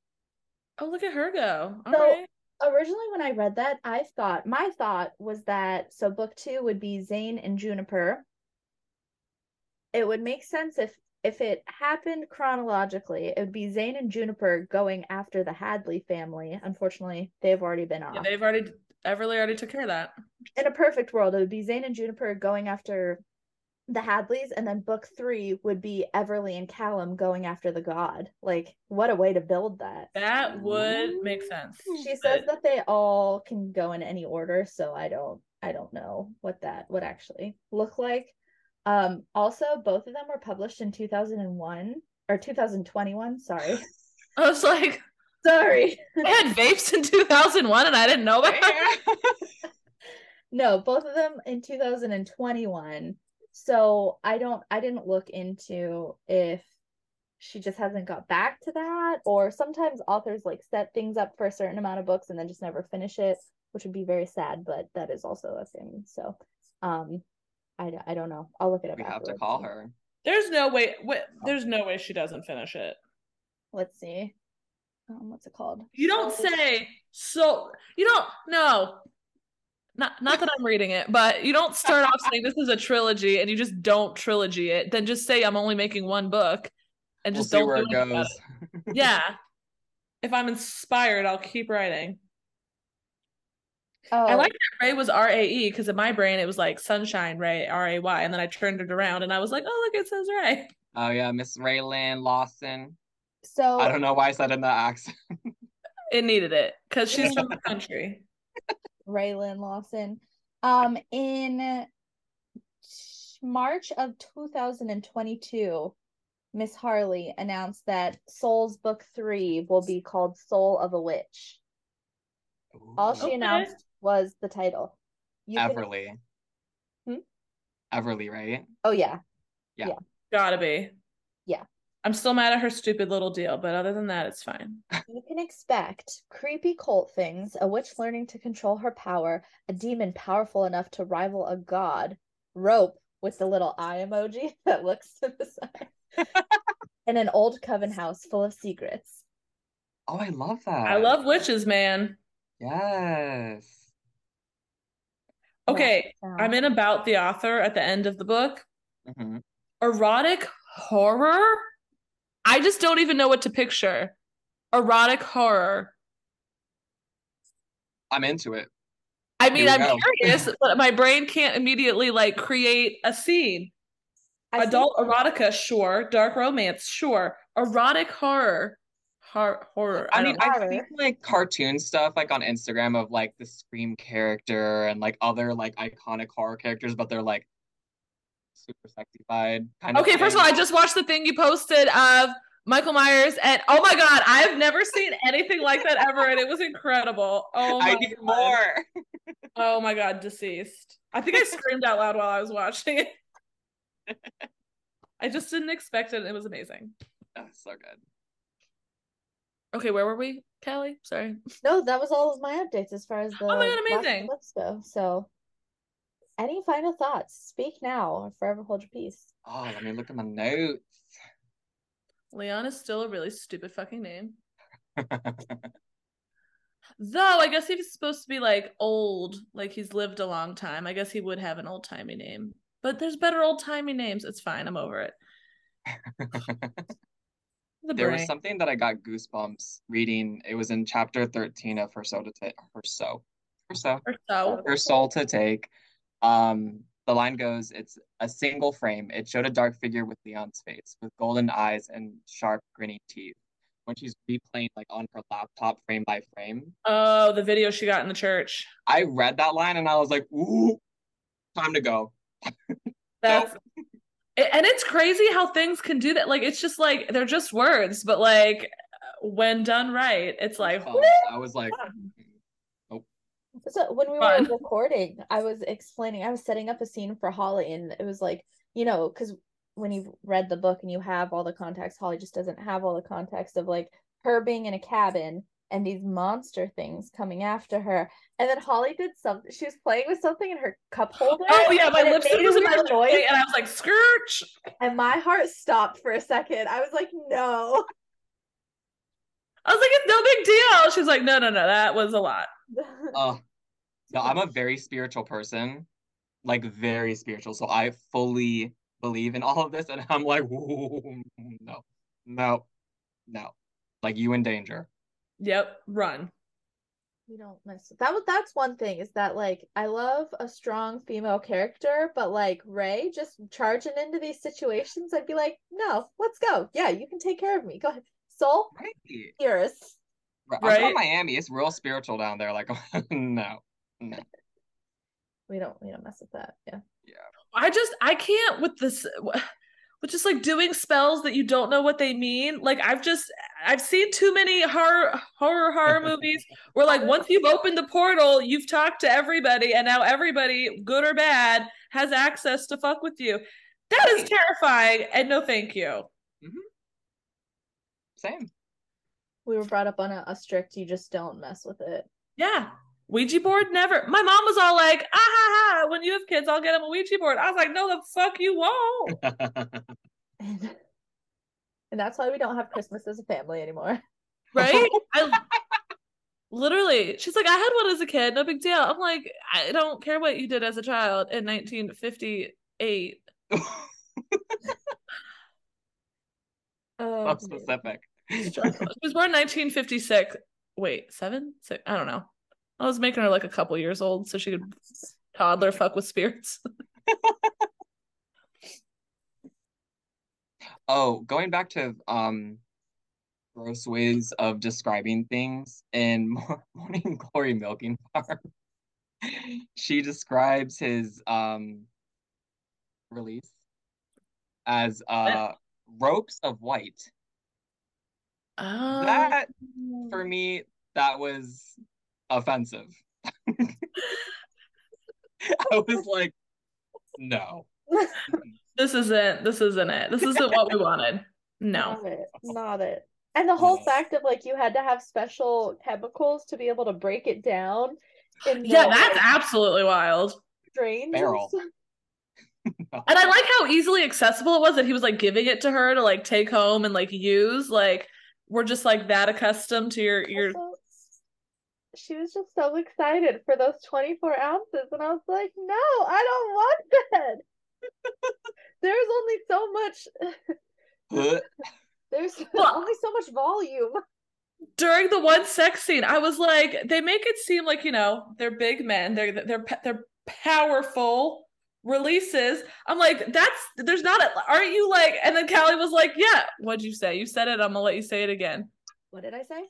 Oh, look at her go. All So- right. Originally, when I read that, I thought my thought was that so book two would be Zane and Juniper. It would make sense if if it happened chronologically, it would be Zane and Juniper going after the Hadley family. Unfortunately, they've already been off. Yeah, they've already Everly already took care of that. in a perfect world, it would be Zane and Juniper going after the Hadleys, and then book three would be Everly and Callum going after the god. Like, what a way to build that. That would make sense. She says that they all can go in any order, so I don't I don't know what that would actually look like. Um also both of them were published in 2001 or 2021, sorry. I was like, sorry. I had vapes in 2001 and I didn't know about it. no, both of them in 2021. So I don't I didn't look into if she just hasn't got back to that or sometimes authors like set things up for a certain amount of books and then just never finish it, which would be very sad, but that is also a thing. So um I, I don't know. I'll look it up. We have to call her. There's no way. Wait, there's no way she doesn't finish it. Let's see. Um, what's it called? You don't say so. You don't. No. Not not that I'm reading it, but you don't start off saying this is a trilogy and you just don't trilogy it. Then just say I'm only making one book, and We'll just see don't where do it goes. it. Yeah. If I'm inspired, I'll keep writing. Oh, I like that Ray was R A E because in my brain it was like Sunshine Ray R A Y, and then I turned it around and I was like, oh look, it says Ray. Oh yeah, Miss Raylan Lawson. so I don't know why I said in that accent. It needed it because she's from the country. Raylan Lawson. Um, in March of 2022, Miss Harley announced that Soul's book three will be called Soul of a Witch. All she Okay. announced was the title. You can- Everly. Hmm? Everly, right? oh yeah. yeah, Gotta be. Yeah. I'm still mad at her stupid little deal, but other than that, it's fine. you can expect creepy cult things, a witch learning to control her power, a demon powerful enough to rival a god, rope with the little eye emoji that looks to the side, and an old coven house full of secrets. Oh, I love that. I love witches, man. Yes. Okay, Wow. I'm in about the author at the end of the book. hmm Erotic horror? I just don't even know what to picture. Erotic horror. I'm into it. I mean, I'm go. curious, but my brain can't immediately like create a scene. I think- Adult erotica, sure. Dark romance, sure. Erotic horror. Hor- horror. I I, mean. I've Horror. seen like cartoon stuff like on Instagram of like the Scream character and like other like iconic horror characters, but they're like super sexified kind of Okay, first of all, I just watched the thing you posted of Michael Myers, and oh my god, I've never seen anything like that ever, and it was incredible. Oh my I need god. more. Oh my god, deceased. I think I screamed out loud while I was watching it. I just didn't expect it. It was amazing. Oh, so good. Okay, where were we, Callie? Sorry. No, that was all of my updates as far as the Oh my God, last few amazing. books go. So, any final thoughts? Speak now or forever hold your peace. Oh, let me look at my notes. Leon is still a really stupid fucking name. Though I guess he's supposed to be like old, like he's lived a long time, I guess he would have an old timey name. But there's better old timey names. It's fine. I'm over it. The there was something that I got goosebumps reading. It was in chapter 13 of Her Soul to Take. Her Soul. Her Soul. Or so. Her Soul to Take. Um, the line goes, it's a single frame. It showed a dark figure with Leon's face, with golden eyes and sharp, grinning teeth. When she's replaying like on her laptop frame by frame, Oh, the video she got in the church. I read that line and I was like, ooh, time to go. That's and it's crazy how things can do that. Like it's just like they're just words, but like when done right, it's like Um, I was like, So when we Fun. were recording, I was explaining, I was setting up a scene for Holly, and it was like, you know, because when you've read the book and you have all the context, Holly just doesn't have all the context of like her being in a cabin and these monster things coming after her. And then Holly did something, she was playing with something in her cup holder. Oh yeah, my lips it lipstick a was in my weird noise, and I was like, "Skirch!" and my heart stopped for a second. I was like, no. I was like, "It's no big deal." She's like, "No, no, no, that was a lot." oh, no, I'm a very spiritual person, like very spiritual. So I fully believe in all of this, and I'm like, "Ooh, no, no, no, like you in danger. Yep, run. We don't miss that was that's one thing is that like I love a strong female character, but like Rae just charging into these situations, I'd be like, no, let's go. Yeah, you can take care of me. Go ahead. Soul, Right? yours. I'm from Miami. It's real spiritual down there. Like, no, no. We don't we don't mess with that. Yeah. Yeah. I just I can't with this with just like doing spells that you don't know what they mean. Like I've just I've seen too many horror horror horror movies where like once you've opened the portal, you've talked to everybody, and now everybody, good or bad, has access to fuck with you. That is terrifying, and no, thank you. Mm-hmm. Same. We were brought up on a, a strict you just don't mess with it. Yeah. Ouija board never. My mom was all like, ah ha ha, when you have kids, I'll get them a Ouija board. I was like, no, the fuck you won't. And, and that's why we don't have Christmas as a family anymore. Right? I literally, she's like, I had one as a kid, no big deal. I'm like, I don't care what you did as a child in 1958. Oh, so specific. She was born 1956. Wait, seven? Six? I don't know. I was making her like a couple years old so she could toddler fuck with spirits. Oh, going back to um gross ways of describing things in Morning Glory Milking Farm, she describes his um release as uh ropes of white. Oh. That for me, that was offensive. I was like, no. this isn't this isn't it. This isn't what we wanted. No. Not it. Not it. And the whole Yes. fact of like you had to have special chemicals to be able to break it down in Yeah, that's like, absolutely wild. drains and Barrel. stuff. And I like how easily accessible it was that he was like giving it to her to like take home and like use. Like we're just like that accustomed to your your Also, she was just so excited for those 24 ounces and I was like, no, I don't want that. There's only so much there's Well- only so much volume. during the one sex scene, I was like, they make it seem like you know they're big men, they're they're they're powerful releases. I'm like, that's there's not a aren't you like? And then Callie was like, yeah. What'd you say? You said it. I'm gonna let you say it again. What did I say?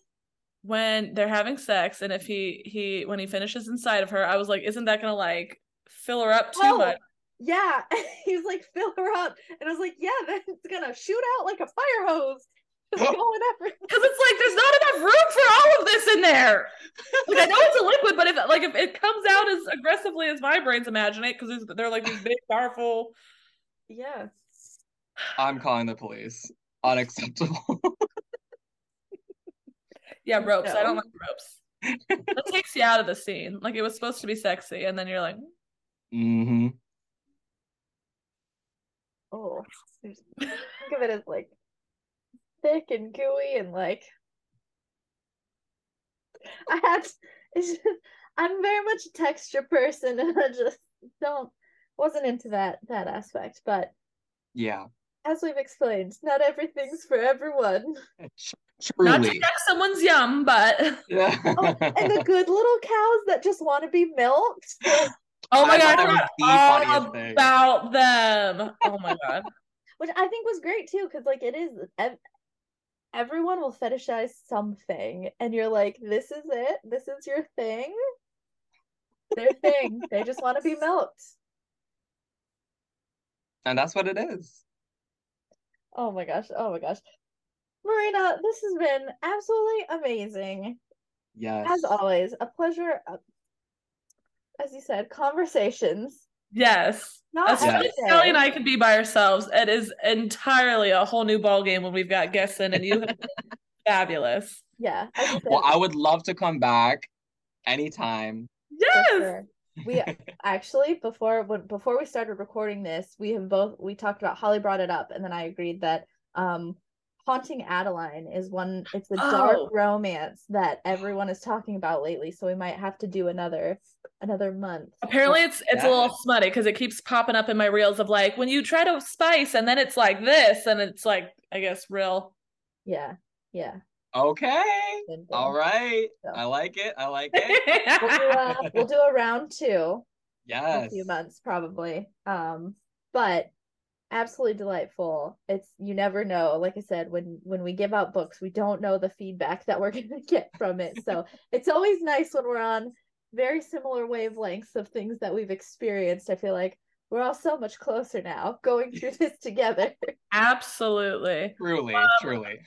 When they're having sex, and if he he when he finishes inside of her, I was like, isn't that gonna like fill her up too Oh, much? Yeah. He's like, fill her up. And I was like, yeah, then it's gonna shoot out like a fire hose. Oh. Going everywhere. Because it's like there's not enough room for all of this in there. Like I know it's a liquid, but if like if it comes out as aggressively as my brains imagine it, because they're like these big, powerful. Yes. I'm calling the police. Unacceptable. Yeah, ropes. I don't like ropes. That takes you out of the scene. Like it was supposed to be sexy, and then you're like, mm-hmm. Oh. Think of it as like thick and gooey and like I had just, I'm very much a texture person and I just don't wasn't into that that aspect. But Yeah. as we've explained, not everything's for everyone. Not to Truly. check someone's yum, but Yeah. Oh, and the good little cows that just want to be milked. oh my I god, that was the forgot funniest all thing. about them. Oh my god. which I think was great too, because like it is ev- everyone will fetishize something, and you're like, this is it, this is your thing, their thing. They just want to be milked. And that's what it is. Oh my gosh, oh my gosh, Marina, this has been absolutely amazing Yes. as always. A pleasure. As you said, conversations. Yes. Not As Yes. soon as Kelly and I can be by ourselves, it is entirely a whole new ball game when we've got guests in, and you have been fabulous. Yeah, as Well, I would love to come back anytime. Yes. sure. We actually before when before we started recording this, we have both we talked about Holly brought it up, and then I agreed that um Haunting Adeline is one it's a dark Oh. romance that everyone is talking about lately, so we might have to do another another month. Apparently, it's it's a little smutty because it keeps popping up in my reels of like when you try to spice and then it's like this and it's like I guess real. Yeah, yeah. Okay. good All thing. right. So. I like it. I like it. We'll do a, we'll do a round two in a few months probably. Um, but absolutely delightful. It's you never know. Like I said, when when we give out books, we don't know the feedback that we're gonna get from it. So it's always nice when we're on very similar wavelengths of things that we've experienced. I feel like we're all so much closer now going through this together. Absolutely. Truly, um, truly.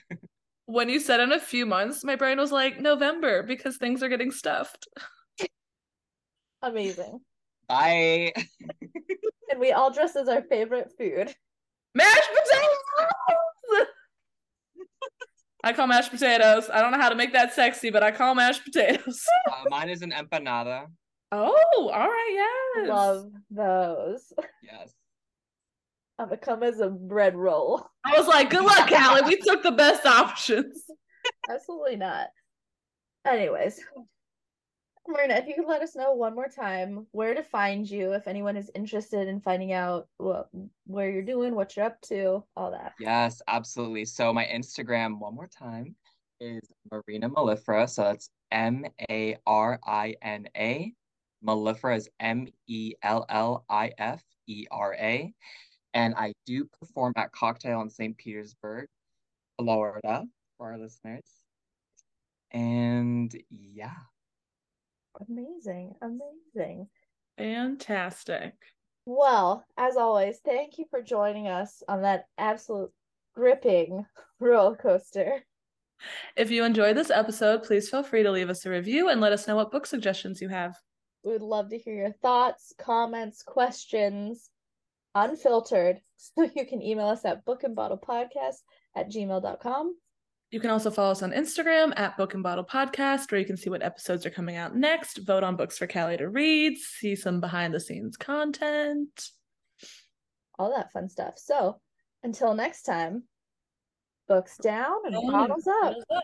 when you said in a few months, my brain was like November because things are getting stuffed. Amazing. Bye. And we all dress as our favorite food. Mashed potatoes. I call mashed potatoes. I don't know how to make that sexy, but I call mashed potatoes. Uh, mine is an empanada. Oh, all right, yes. Love those. Yes. I'm gonna come as a bread roll. I was like, good luck, Callie. We took the best options. Absolutely not. Anyways, Marina, if you could let us know one more time where to find you if anyone is interested in finding out what where you're doing, what you're up to, all that. Yes, absolutely. So my Instagram, one more time, is Marina Mellifera. So that's M A R I N A. Mellifera is M E L L I F E R A. And I do perform at Cocktail in St. Petersburg, Florida, for our listeners. And yeah. Amazing, amazing. Fantastic. Well, as always, thank you for joining us on that absolute gripping roller coaster. If you enjoyed this episode, please feel free to leave us a review and let us know what book suggestions you have. We would love to hear your thoughts, comments, questions, unfiltered. So you can email us at bookandbottlepodcast at gmail.com. You can also follow us on Instagram at Book and Bottle Podcast, where you can see what episodes are coming out next, vote on books for Callie to read, see some behind the scenes content. all that fun stuff. So until next time, books down and bottles up. bottles up.